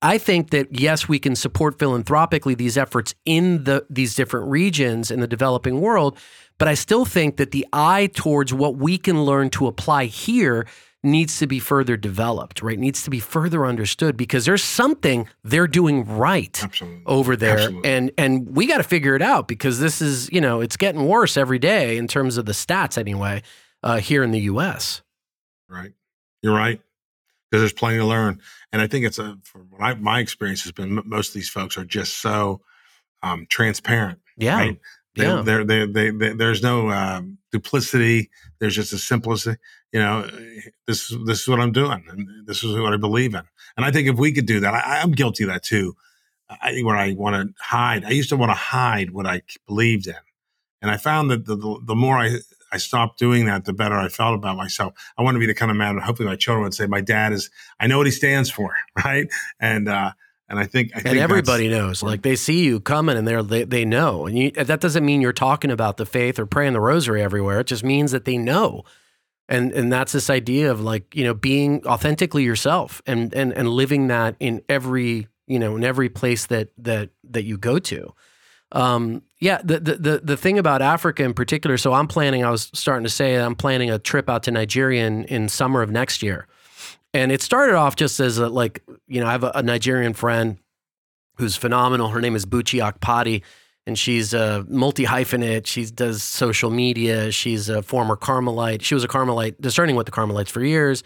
I think that yes, we can support philanthropically these efforts in the these different regions in the developing world, but I still think that the eye towards what we can learn to apply here needs to be further developed, right? Needs to be further understood because there's something they're doing right
Absolutely.
over there.
Absolutely.
And and we got to figure it out because this is, you know, it's getting worse every day in terms of the stats anyway, uh, here in the US.
Right. You're right because there's plenty to learn. And I think it's a, from what I, my experience has been, most of these folks are just so um, transparent.
Yeah.
Right? They,
yeah.
They're, they they they there's no um, duplicity. There's just a simplicity. You know, this this is what I'm doing, and this is what I believe in. And I think if we could do that, I, I'm guilty of that too. I, where I want to hide. I used to want to hide what I believed in, and I found that the, the, the more I I stopped doing that, the better I felt about myself. I want to be the kind of man, hopefully my children would say, my dad is, I know what he stands for. Right. And, uh, and I think, I
and everybody knows, like they see you coming and they're, they, they know. And you, that doesn't mean you're talking about the faith or praying the rosary everywhere. It just means that they know. And, and that's this idea of like, you know, being authentically yourself and, and, and living that in every, you know, in every place that, that, that you go to. Um, yeah, the, the, the the thing about Africa in particular. So I'm planning. I was starting to say I'm planning a trip out to Nigeria in, in summer of next year, and it started off just as a like you know I have a, a Nigerian friend who's phenomenal. Her name is Buchi Akpati, and she's a multi hyphenate. She does social media. She's a former Carmelite. She was a Carmelite, discerning with the Carmelites for years.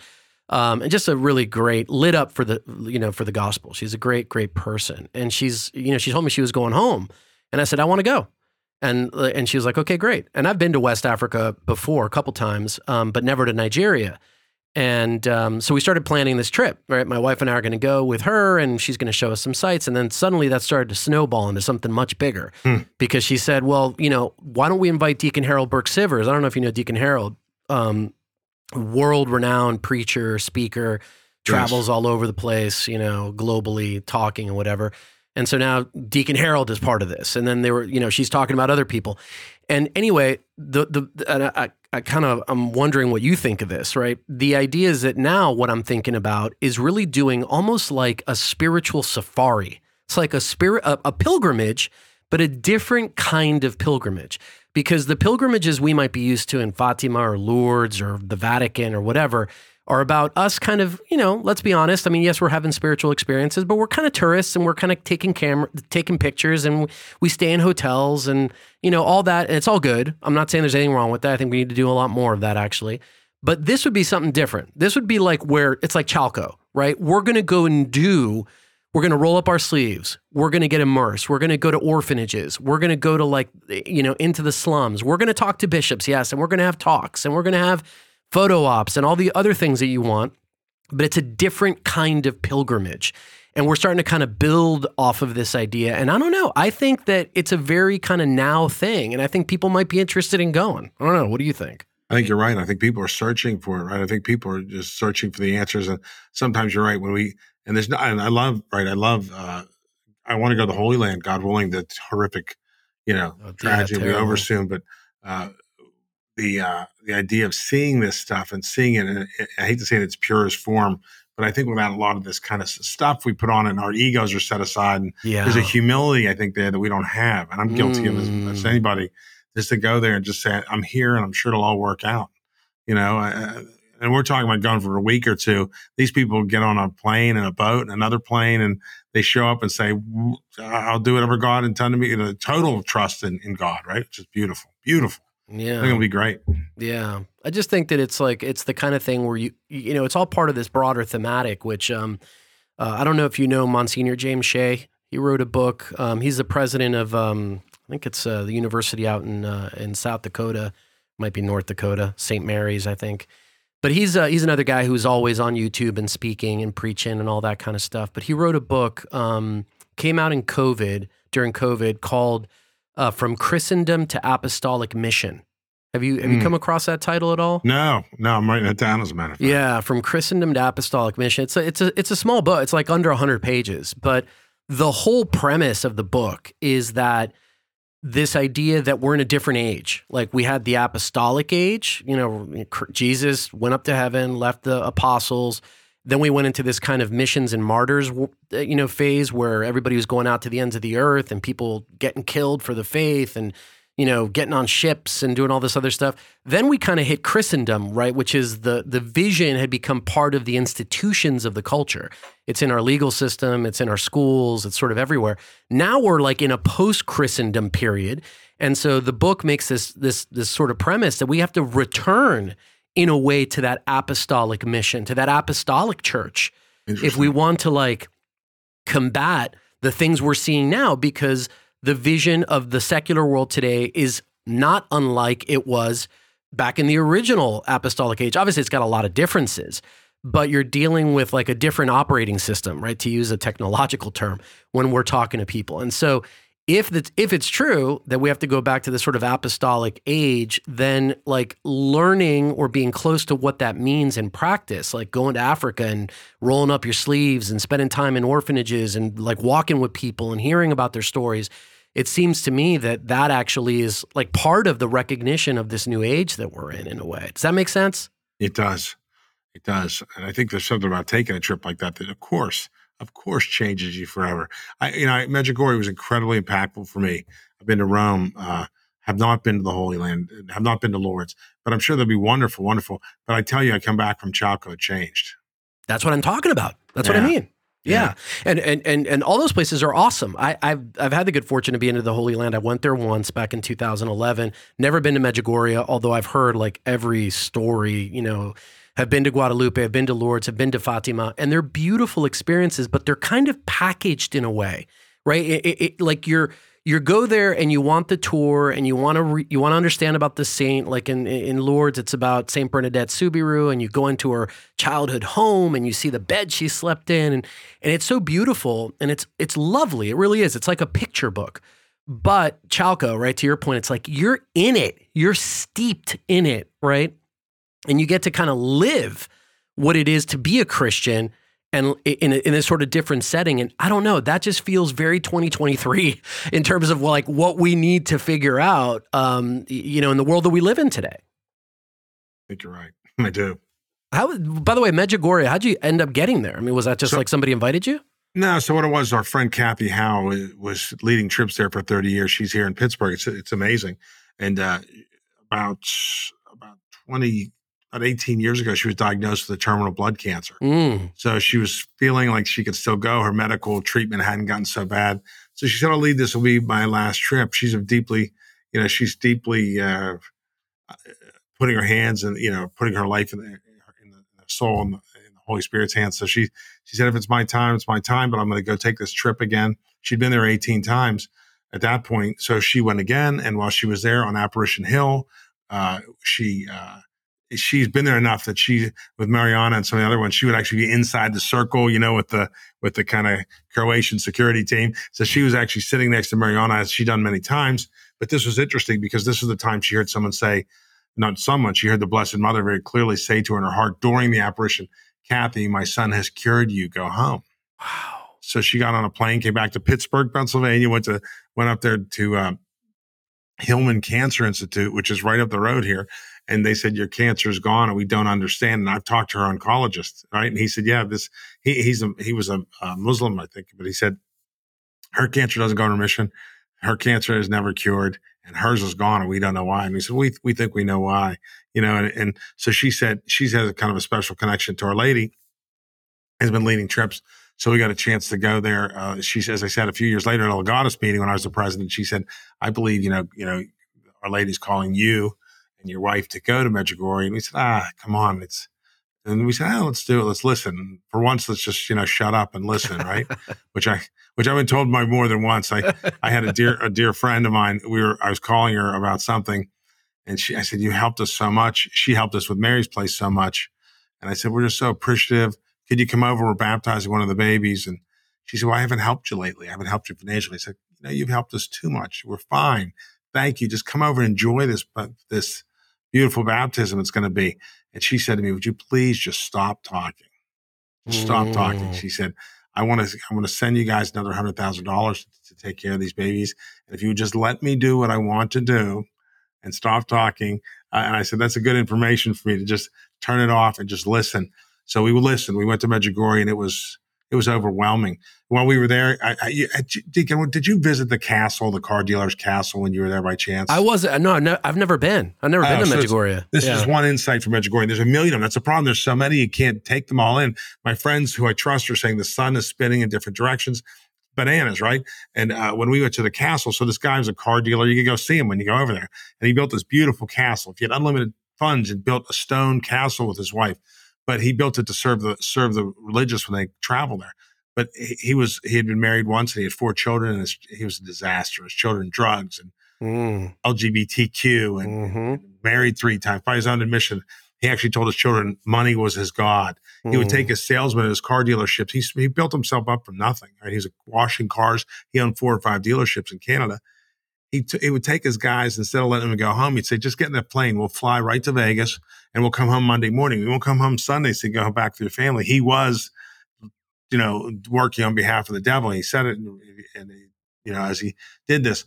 Um, and just a really great lit up for the you know for the gospel. She's a great great person, and she's you know she told me she was going home, and I said, I want to go. And, and she was like, okay, great. And I've been to West Africa before a couple times, um, but never to Nigeria. And um, so we started planning this trip, right? My wife and I are going to go with her, and she's going to show us some sites. And then suddenly that started to snowball into something much bigger hmm. because she said, well, you know, why don't we invite Deacon Harold Burke Sivers? I don't know if you know Deacon Harold, um, world renowned preacher, speaker, travels yes. all over the place, you know, globally talking and whatever. And so now Deacon Harold is part of this. And then they were, you know, she's talking about other people. And anyway, the the I, I kind of I'm wondering what you think of this, right? The idea is that now what I'm thinking about is really doing almost like a spiritual safari. It's like a spirit a, a pilgrimage, but a different kind of pilgrimage. Because the pilgrimages we might be used to in Fatima or Lourdes or the Vatican or whatever, are about us kind of, you know, let's be honest. I mean, yes, we're having spiritual experiences, but we're kind of tourists and we're kind of taking camera, taking pictures and we stay in hotels and, you know, all that. And it's all good. I'm not saying there's anything wrong with that. I think we need to do a lot more of that actually. But this would be something different. This would be like where it's like Chalco, right? We're going to go and do, we're going to roll up our sleeves. We're going to get immersed. We're going to go to orphanages. We're going to go to like, you know, into the slums. We're going to talk to bishops, yes. And we're going to have talks and we're going to have, photo ops and all the other things that you want, but it's a different kind of pilgrimage. And we're starting to kind of build off of this idea. And I don't know. I think that it's a very kind of now thing. And I think people might be interested in going. I don't know. What do you think?
I think you're right. I think people are searching for it, right? I think people are just searching for the answers. And sometimes you're right. When we, And there's not, and I love, right. I love, uh, I want to go to the Holy Land, God willing, the horrific, you know, oh, tragedy will be over soon. But, uh, the, uh, the idea of seeing this stuff and seeing it, and I hate to say it its purest form, but I think without a lot of this kind of stuff we put on and our egos are set aside and yeah. there's a humility I think there that we don't have. And I'm guilty mm. of as, as, anybody just to go there and just say, I'm here and I'm sure it'll all work out. You know, uh, and we're talking about going for a week or two. These people get on a plane and a boat and another plane and they show up and say, I'll do whatever God intended me. You know, total trust in, in God, right? Which is beautiful, beautiful. Yeah. I think it'll be great.
Yeah. I just think that it's like, it's the kind of thing where you, you know, it's all part of this broader thematic, which, um, uh, I don't know if you know Monsignor James Shea. He wrote a book. Um, he's the president of, um, I think it's uh, the university out in uh, in South Dakota, might be North Dakota, St. Mary's, I think. But he's uh, he's another guy who's always on YouTube and speaking and preaching and all that kind of stuff. But he wrote a book, um, came out in COVID during COVID, called uh, "From Christendom to Apostolic Mission." Have you have mm. you hmm. come across that title at all?
No, no, I'm writing it down as a matter of fact.
Yeah, from Christendom to Apostolic Mission. It's a it's a it's a small book. It's like under hundred pages, but the whole premise of the book is that this idea that we're in a different age. Like we had the apostolic age, you know, Jesus went up to heaven, left the apostles. Then we went into this kind of missions and martyrs, uh, you know, phase where everybody was going out to the ends of the earth and people getting killed for the faith and you know, getting on ships and doing all this other stuff. Then we kind of hit Christendom, right? Which is the the vision had become part of the institutions of the culture. It's in our legal system, it's in our schools, it's sort of everywhere. Now we're like in a post Christendom period. And so the book makes this this this sort of premise that we have to return in a way to that apostolic mission, to that apostolic church if we want to like combat the things we're seeing now because the vision of the secular world today is not unlike it was back in the original apostolic age. Obviously, it's got a lot of differences, but you're dealing with like a different operating system, right? To use a technological term when we're talking to people. And so if the, if it's true that we have to go back to the sort of apostolic age, then like learning or being close to what that means in practice, like going to Africa and rolling up your sleeves and spending time in orphanages and like walking with people and hearing about their stories, it seems to me that that actually is like part of the recognition of this new age that we're in in a way. Does that make sense?
It does. It does. And I think there's something about taking a trip like that that of course of course changes you forever. I, you know, Medjugorje was incredibly impactful for me. I've been to Rome, uh, have not been to the Holy Land, have not been to Lourdes, but I'm sure they'll be wonderful, wonderful. But I tell you, I come back from Chalco changed.
That's what I'm talking about. That's yeah. what I mean. Yeah. yeah. And, and and and all those places are awesome. I, have I've had the good fortune to be into the Holy Land. I went there once back in 2011. Never been to Medjugorje, although I've heard like every story, you know, have been to Guadalupe, have been to Lourdes, have been to Fatima, and they're beautiful experiences, but they're kind of packaged in a way, right? It, it, it, like you're you go there and you want the tour and you want to re, you want to understand about the saint. Like in in Lourdes, it's about Saint Bernadette Soubirous, and you go into her childhood home and you see the bed she slept in, and and it's so beautiful and it's it's lovely. It really is. It's like a picture book. But Chalco, right to your point, it's like you're in it. You're steeped in it, right? And you get to kind of live what it is to be a Christian and in a, in a sort of different setting. And I don't know, that just feels very 2023 in terms of like what we need to figure out, um, you know, in the world that we live in today.
I think you're right. I do.
How, by the way, Medjugorje, how'd you end up getting there? I mean, was that just so, like somebody invited you?
No, so what it was, our friend Kathy Howe was leading trips there for 30 years. She's here in Pittsburgh. It's it's amazing. And uh, about about 20 about 18 years ago, she was diagnosed with a terminal blood cancer. Mm. So she was feeling like she could still go. Her medical treatment hadn't gotten so bad. So she said, I'll lead this will be my last trip. She's a deeply, you know, she's deeply uh, putting her hands and, you know, putting her life in the, in the soul and the, in the Holy Spirit's hands. So she, she said, if it's my time, it's my time, but I'm going to go take this trip again. She'd been there 18 times at that point. So she went again. And while she was there on Apparition Hill, uh, she, uh, she's been there enough that she with Mirjana and some of the other ones, she would actually be inside the circle, you know, with the with the kind of Croatian security team. So she was actually sitting next to Mirjana as she done many times. But this was interesting because this was the time she heard someone say, not someone, she heard the Blessed Mother very clearly say to her in her heart during the apparition, Kathy, my son has cured you, go home.
Wow.
So she got on a plane, came back to Pittsburgh, Pennsylvania, went to went up there to uh, Hillman Cancer Institute, which is right up the road here, and they said your cancer is gone, and we don't understand. And I've talked to her oncologist, right? And he said, yeah, this he he's a he was a, a Muslim, I think, but he said her cancer doesn't go in remission. Her cancer is never cured, and hers is gone, and we don't know why. And he said, we we think we know why, you know. And, and so she said she has a kind of a special connection to Our Lady, has been leading trips so we got a chance to go there. Uh, she says, I said a few years later at a Legatus meeting when I was the president, she said, I believe, you know, you know, Our Lady's calling you and your wife to go to Medjugorje. And we said, ah, come on. It's, and we said, oh, let's do it. Let's listen. For once, let's just, you know, shut up and listen. Right. which I, which I've been told by more than once. I, I had a dear, a dear friend of mine. We were, I was calling her about something and she, I said, you helped us so much. She helped us with Mary's place so much. And I said, we're just so appreciative could you come over? We're baptizing one of the babies. And she said, well, I haven't helped you lately. I haven't helped you financially. I said, you know, you've helped us too much. We're fine. Thank you. Just come over and enjoy this, but this beautiful baptism it's going to be. And she said to me, would you please just stop talking? stop mm. talking. She said, I want to, I want to send you guys another hundred thousand dollars to take care of these babies. And if you would just let me do what I want to do and stop talking. Uh, and I said, that's a good information for me to just turn it off and just listen. So we listened. We went to Medjugorje, and it was it was overwhelming. While we were there, I, I, Deacon, did you visit the castle, the car dealer's castle, when you were there by chance?
I was no, no I've never been. I've never been oh, to so Medjugorje.
This
yeah.
is one insight from Medjugorje. There's a million of them. That's a problem. There's so many you can't take them all in. My friends who I trust are saying the sun is spinning in different directions. Bananas, right? And uh, when we went to the castle, so this guy was a car dealer. You could go see him when you go over there, and he built this beautiful castle. If you had unlimited funds, and built a stone castle with his wife but he built it to serve the serve the religious when they travel there. But he, he was he had been married once and he had four children and his, he was a disaster. His children drugs and mm. LGBTQ and, mm-hmm. and, married three times by his own admission. He actually told his children money was his god. Mm. He would take mm. his salesman at his car dealerships. He, he built himself up from nothing. Right? He was washing cars. He owned four or five dealerships in Canada he, t- he would take his guys instead of letting them go home. He'd say, just get in the plane. We'll fly right to Vegas and we'll come home Monday morning. We won't come home Sunday so you go back to your family. He was, you know, working on behalf of the devil. He said it, and, and he, you know, as he did this,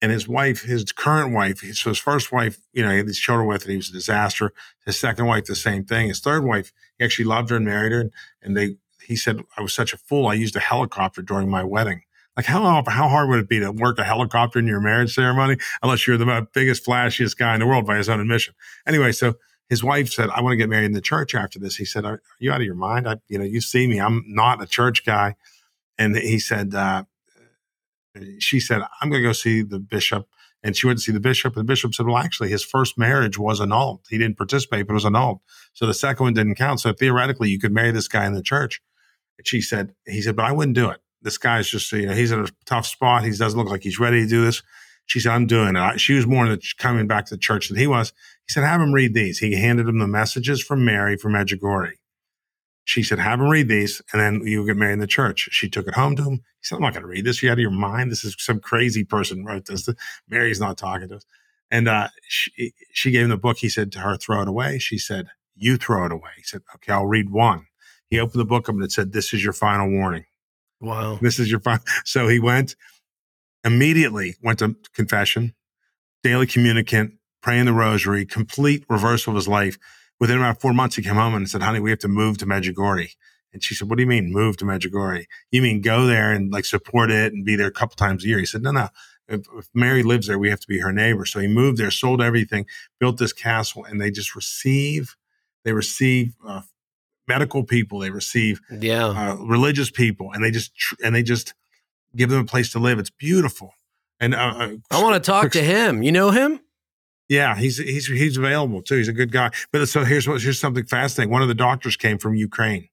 and his wife, his current wife, so his first wife, you know, he had these children with, and he was a disaster. His second wife, the same thing. His third wife, he actually loved her and married her, and they. He said, "I was such a fool. I used a helicopter during my wedding." Like how how hard would it be to work a helicopter in your marriage ceremony unless you're the biggest flashiest guy in the world by his own admission? Anyway, so his wife said, "I want to get married in the church after this." He said, "Are you out of your mind? I, you know, you see me. I'm not a church guy." And he said, uh, "She said, I'm going to go see the bishop." And she went to see the bishop. And the bishop said, Well, actually, his first marriage was annulled. He didn't participate, but it was annulled. So the second one didn't count. So theoretically, you could marry this guy in the church. And she said, He said, But I wouldn't do it this guy's just, you know, he's in a tough spot. He doesn't look like he's ready to do this. She said, I'm doing it. She was more in the, coming back to church than he was. He said, have him read these. He handed him the messages from Mary from Medjugorje. She said, have him read these and then you get married in the church. She took it home to him. He said, I'm not going to read this. You out of your mind? This is some crazy person wrote this. Mary's not talking to us. And uh, she, she gave him the book. He said to her, throw it away. She said, you throw it away. He said, okay, I'll read one. He opened the book up and it said, this is your final warning.
Wow.
This is your fun. So he went immediately, went to confession, daily communicant, praying the rosary, complete reversal of his life. Within about four months, he came home and said, honey, we have to move to Medjugorje. And she said, what do you mean move to Medjugorje? You mean go there and like support it and be there a couple times a year? He said, no, no. If, if Mary lives there, we have to be her neighbor. So he moved there, sold everything, built this castle, and they just receive, they receive uh, medical people, they receive
yeah. Uh,
religious people, and they just and they just give them a place to live. It's beautiful. And uh,
uh I want to talk quick, to him. You know him?
Yeah, he's he's he's available too. He's a good guy. But so here's what here's something fascinating. One of the doctors came from Ukraine,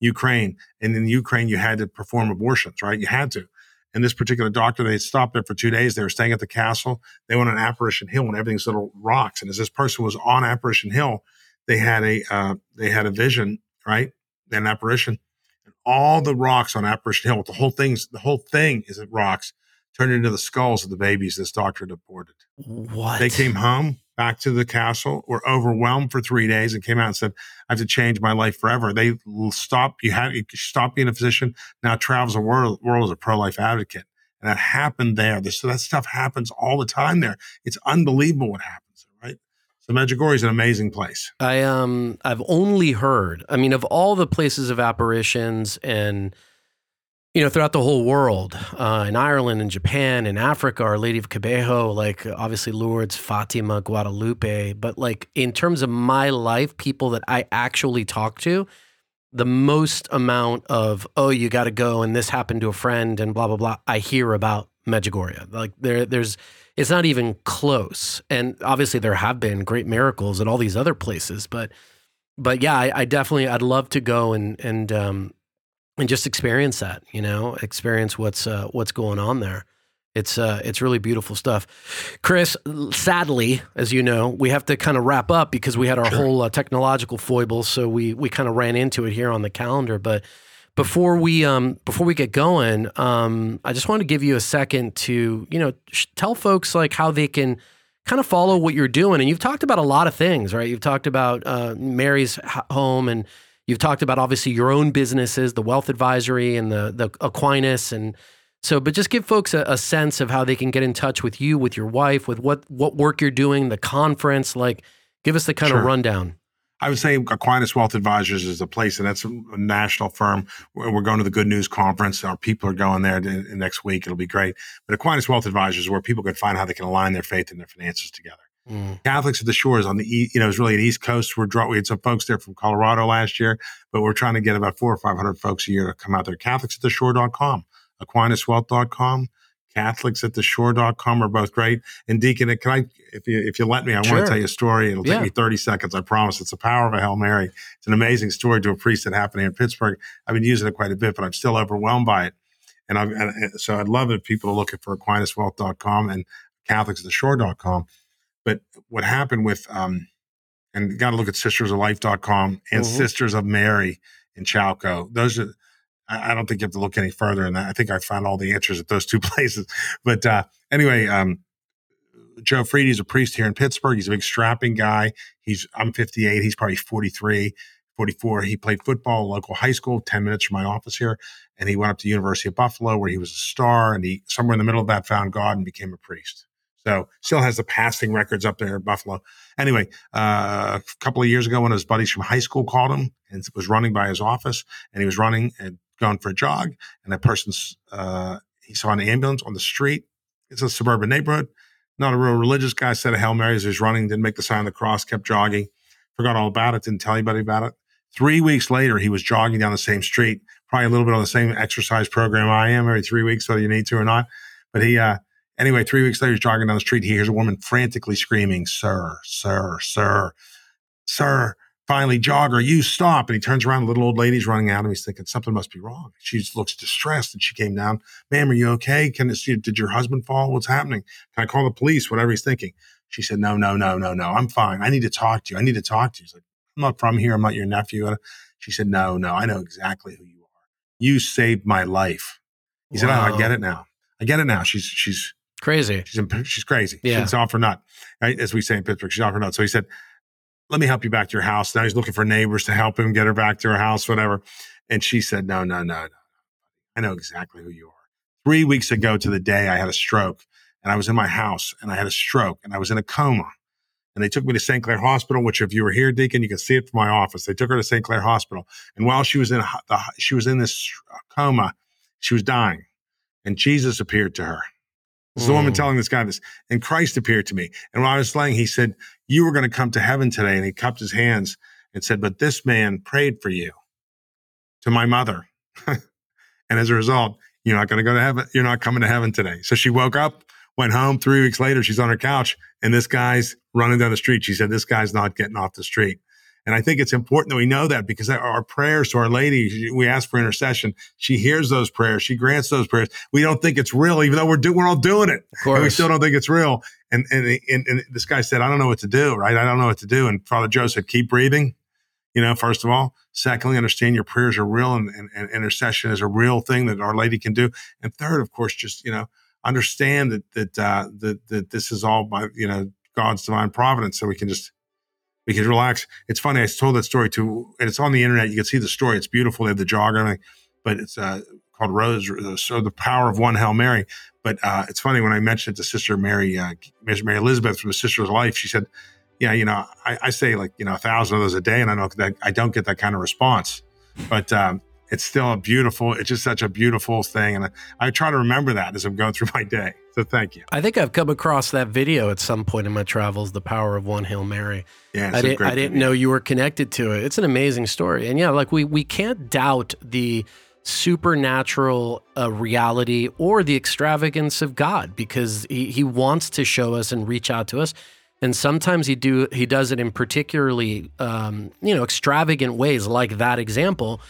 Ukraine, and in Ukraine you had to perform abortions, right? You had to. And this particular doctor, they stopped there for two days. They were staying at the castle. They went on Apparition Hill, and everything's little rocks. And as this person was on Apparition Hill, they had a uh, they had a vision right? An apparition. And all the rocks on Apparition Hill, the whole thing's the whole thing is rocks, turned into the skulls of the babies this doctor aborted.
What?
They came home back to the castle, were overwhelmed for three days, and came out and said, "I have to change my life forever." They stop. You have you stop being a physician. Now travels the world, world as a pro life advocate, and that happened there. So that stuff happens all the time there. It's unbelievable what happens? So Medjugorje is an amazing place.
I um I've only heard. I mean, of all the places of apparitions and you know, throughout the whole world, uh, in Ireland and Japan and Africa, Our Lady of Kibeho, like obviously Lourdes, Fatima, Guadalupe. But like in terms of my life, people that I actually talk to, the most amount of, oh, you got to go and this happened to a friend and blah, blah, blah, I hear about Medjugorje. Like there, there's, it's not even close. And obviously there have been great miracles at all these other places, but, but yeah, I, I definitely, I'd love to go and, and, um, and just experience that, you know, experience what's uh, what's going on there. It's uh, it's really beautiful stuff. Chris, sadly, as you know, we have to kind of wrap up because we had our whole uh, technological foibles, so we we kind of ran into it here on the calendar. But before we um before we get going, um, I just want to give you a second to you know sh- tell folks like how they can kind of follow what you're doing. And you've talked about a lot of things, right? You've talked about uh, Mary's home and You've talked about obviously your own businesses, the Wealth Advisory and the the Aquinas, and so. But just give folks a, a sense of how they can get in touch with you, with your wife, with what what work you're doing, the conference. Like, give us the kind sure. of rundown.
I would say Aquinas Wealth Advisors is a place, and that's a national firm. We're going to the Good News Conference. Our people are going there next week. It'll be great. But Aquinas Wealth Advisors is where people can find how they can align their faith and their finances together. Mm. Catholics at the Shores on the you know, it's really an East Coast. We're draw, we had some folks there from Colorado last year, but we're trying to get about four or 500 folks a year to come out there. Catholics at the Shore.com, AquinasWealth.com, Catholics at the Shore.com are both great. And Deacon, can I, if you, if you let me, I sure. want to tell you a story. It'll take yeah. me 30 seconds. I promise. It's the power of a Hail Mary. It's an amazing story to a priest that happened here in Pittsburgh. I've been using it quite a bit, but I'm still overwhelmed by it. And, I've, and so I'd love if people are looking for AquinasWealth.com and Catholics at the Shore.com but what happened with, um, and got to look at sistersoflife.com and mm-hmm. Sisters of Mary in Chalco. Those are, I don't think you have to look any further that. I think I found all the answers at those two places. But uh, anyway, um, Joe Freedy is a priest here in Pittsburgh. He's a big strapping guy. He's I'm 58. He's probably 43, 44. He played football local high school, 10 minutes from my office here. And he went up to University of Buffalo where he was a star. And he somewhere in the middle of that found God and became a priest. So still has the passing records up there at Buffalo. Anyway, uh, a couple of years ago, one of his buddies from high school called him and was running by his office, and he was running and going for a jog, and a person's uh, he saw an ambulance on the street. It's a suburban neighborhood. Not a real religious guy. Said a hail mary as he was running. Didn't make the sign of the cross. Kept jogging. Forgot all about it. Didn't tell anybody about it. Three weeks later, he was jogging down the same street, probably a little bit on the same exercise program I am every three weeks, whether you need to or not. But he uh, Anyway, three weeks later, he's jogging down the street. He hears a woman frantically screaming, Sir, sir, sir, sir. Finally, jogger, you stop. And he turns around. The little old lady's running out, and he's thinking something must be wrong. She looks distressed, and she came down. Ma'am, are you okay? Can this, did your husband fall? What's happening? Can I call the police? Whatever he's thinking. She said, No, no, no, no, no. I'm fine. I need to talk to you. I need to talk to you. He's like, I'm not from here. I'm not your nephew. She said, No, no. I know exactly who you are. You saved my life. He wow. said, Oh, I get it now. I get it now. She's she's
Crazy.
She's she's crazy.
Yeah.
She's off her nut, right? As we say in Pittsburgh, she's off her nut. So he said, "Let me help you back to your house." Now he's looking for neighbors to help him get her back to her house, whatever. And she said, "No, no, no, no. I know exactly who you are." Three weeks ago to the day, I had a stroke, and I was in my house, and I had a stroke, and I was in a coma. And they took me to St. Clair Hospital, which if you were here, Deacon, you can see it from my office. They took her to St. Clair Hospital, and while she was in the, she was in this coma, she was dying, and Jesus appeared to her this is the woman mm. telling this guy this. And Christ appeared to me. And while I was laying, he said, You were going to come to heaven today. And he cupped his hands and said, But this man prayed for you to my mother. and as a result, you're not going to go to heaven. You're not coming to heaven today. So she woke up, went home. Three weeks later, she's on her couch, and this guy's running down the street. She said, This guy's not getting off the street. And I think it's important that we know that because our prayers to Our Lady, we ask for intercession. She hears those prayers. She grants those prayers. We don't think it's real, even though we're do, we're all doing it. And we still don't think it's real. And, and, and, and this guy said, I don't know what to do, right? I don't know what to do. And Father Joe said, keep breathing. You know, first of all, secondly, understand your prayers are real and, and, and intercession is a real thing that Our Lady can do. And third, of course, just, you know, understand that that uh, that that this is all by you know God's divine providence, so we can just can relax. It's funny. I told that story to, and it's on the internet. You can see the story. It's beautiful. They have the jog everything, but it's uh, called Rose. So the power of one Hail Mary. But uh, it's funny when I mentioned it to Sister Mary, uh, Mary Elizabeth from the Sister's Life. She said, "Yeah, you know, I, I, say like you know a thousand of those a day, and I that I don't get that kind of response, but." Um, it's still a beautiful it's just such a beautiful thing and I, I, try to remember that as i'm going through my day so thank you.
I think i've come across that video at some point in my travels the power of one hail mary.
Yeah
i didn't, I didn't know you were connected to it. It's an amazing story and yeah like we we can't doubt the supernatural uh, reality or the extravagance of God because he, he wants to show us and reach out to us. And sometimes he do he does it in particularly um, you know extravagant ways, like that example,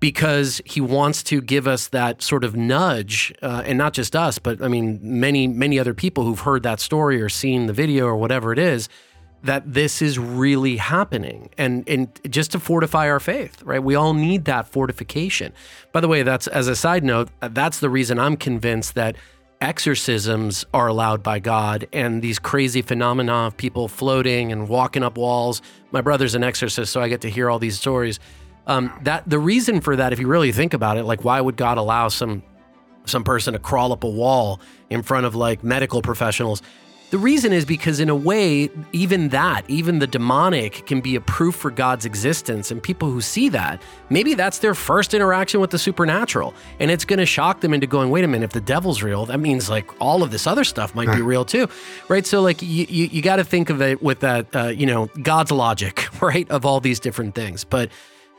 because he wants to give us that sort of nudge, uh, and not just us, but I mean many many other people who've heard that story or seen the video or whatever it is that this is really happening. And and just to fortify our faith right? We all need that fortification. By the way that's as a side note that's the reason i'm convinced that exorcisms are allowed by god and these crazy phenomena of people floating and walking up walls. My brother's an exorcist so i get to hear all these stories um, that the reason for that if you really think about it like why would god allow some some person to crawl up a wall in front of like medical professionals the reason is because, in a way, even that, even the demonic, can be a proof for God's existence. And people who see that, maybe that's their first interaction with the supernatural. And it's going to shock them into going, wait a minute, if the devil's real, that means like all of this other stuff might be real too. Right. So, like, you, you, you got to think of it with that, uh, you know, God's logic, right, of all these different things. But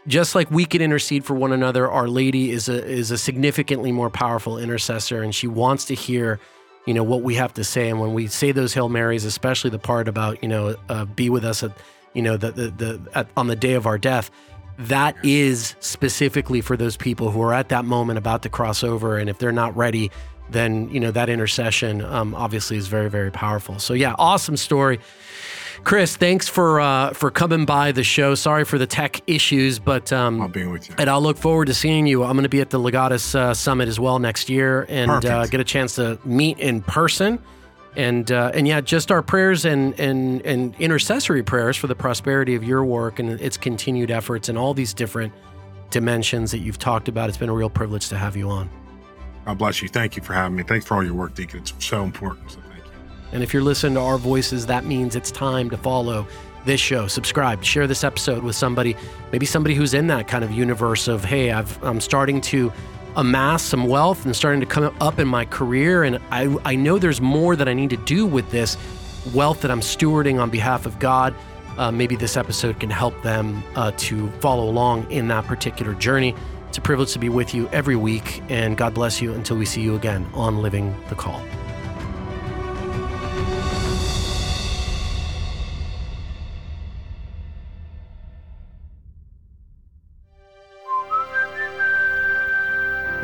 just like we can intercede for one another, Our Lady is a is a significantly more powerful intercessor, and she wants to hear you know what we have to say. And when we say those hail marys especially the part about you know uh, be with us at you know the the, the at, on the day of our death that is specifically for those people who are at that moment about to cross over. And if they're not ready then you know that intercession um, obviously is very very powerful. So yeah awesome story Chris, thanks for uh, for coming by the show. Sorry for the tech issues, but um,
I'll be with you.
And I'll look forward to seeing you. I'm going to be at the Legatus uh, Summit as well next year, and uh, get a chance to meet in person. And uh, and yeah, just our prayers and and and intercessory prayers for the prosperity of your work and its continued efforts and all these different dimensions that you've talked about. It's been a real privilege to have you on.
God bless you. Thank you for having me. Thanks for all your work, Deacon. It's so important. So
and if you're listening to our voices, that means it's time to follow this show. Subscribe, share this episode with somebody, maybe somebody who's in that kind of universe of, hey, I've, I'm starting to amass some wealth and starting to come up in my career. And I, I know there's more that I need to do with this wealth that I'm stewarding on behalf of God. Uh, maybe this episode can help them uh, to follow along in that particular journey. It's a privilege to be with you every week, and God bless you until we see you again on Living the Call.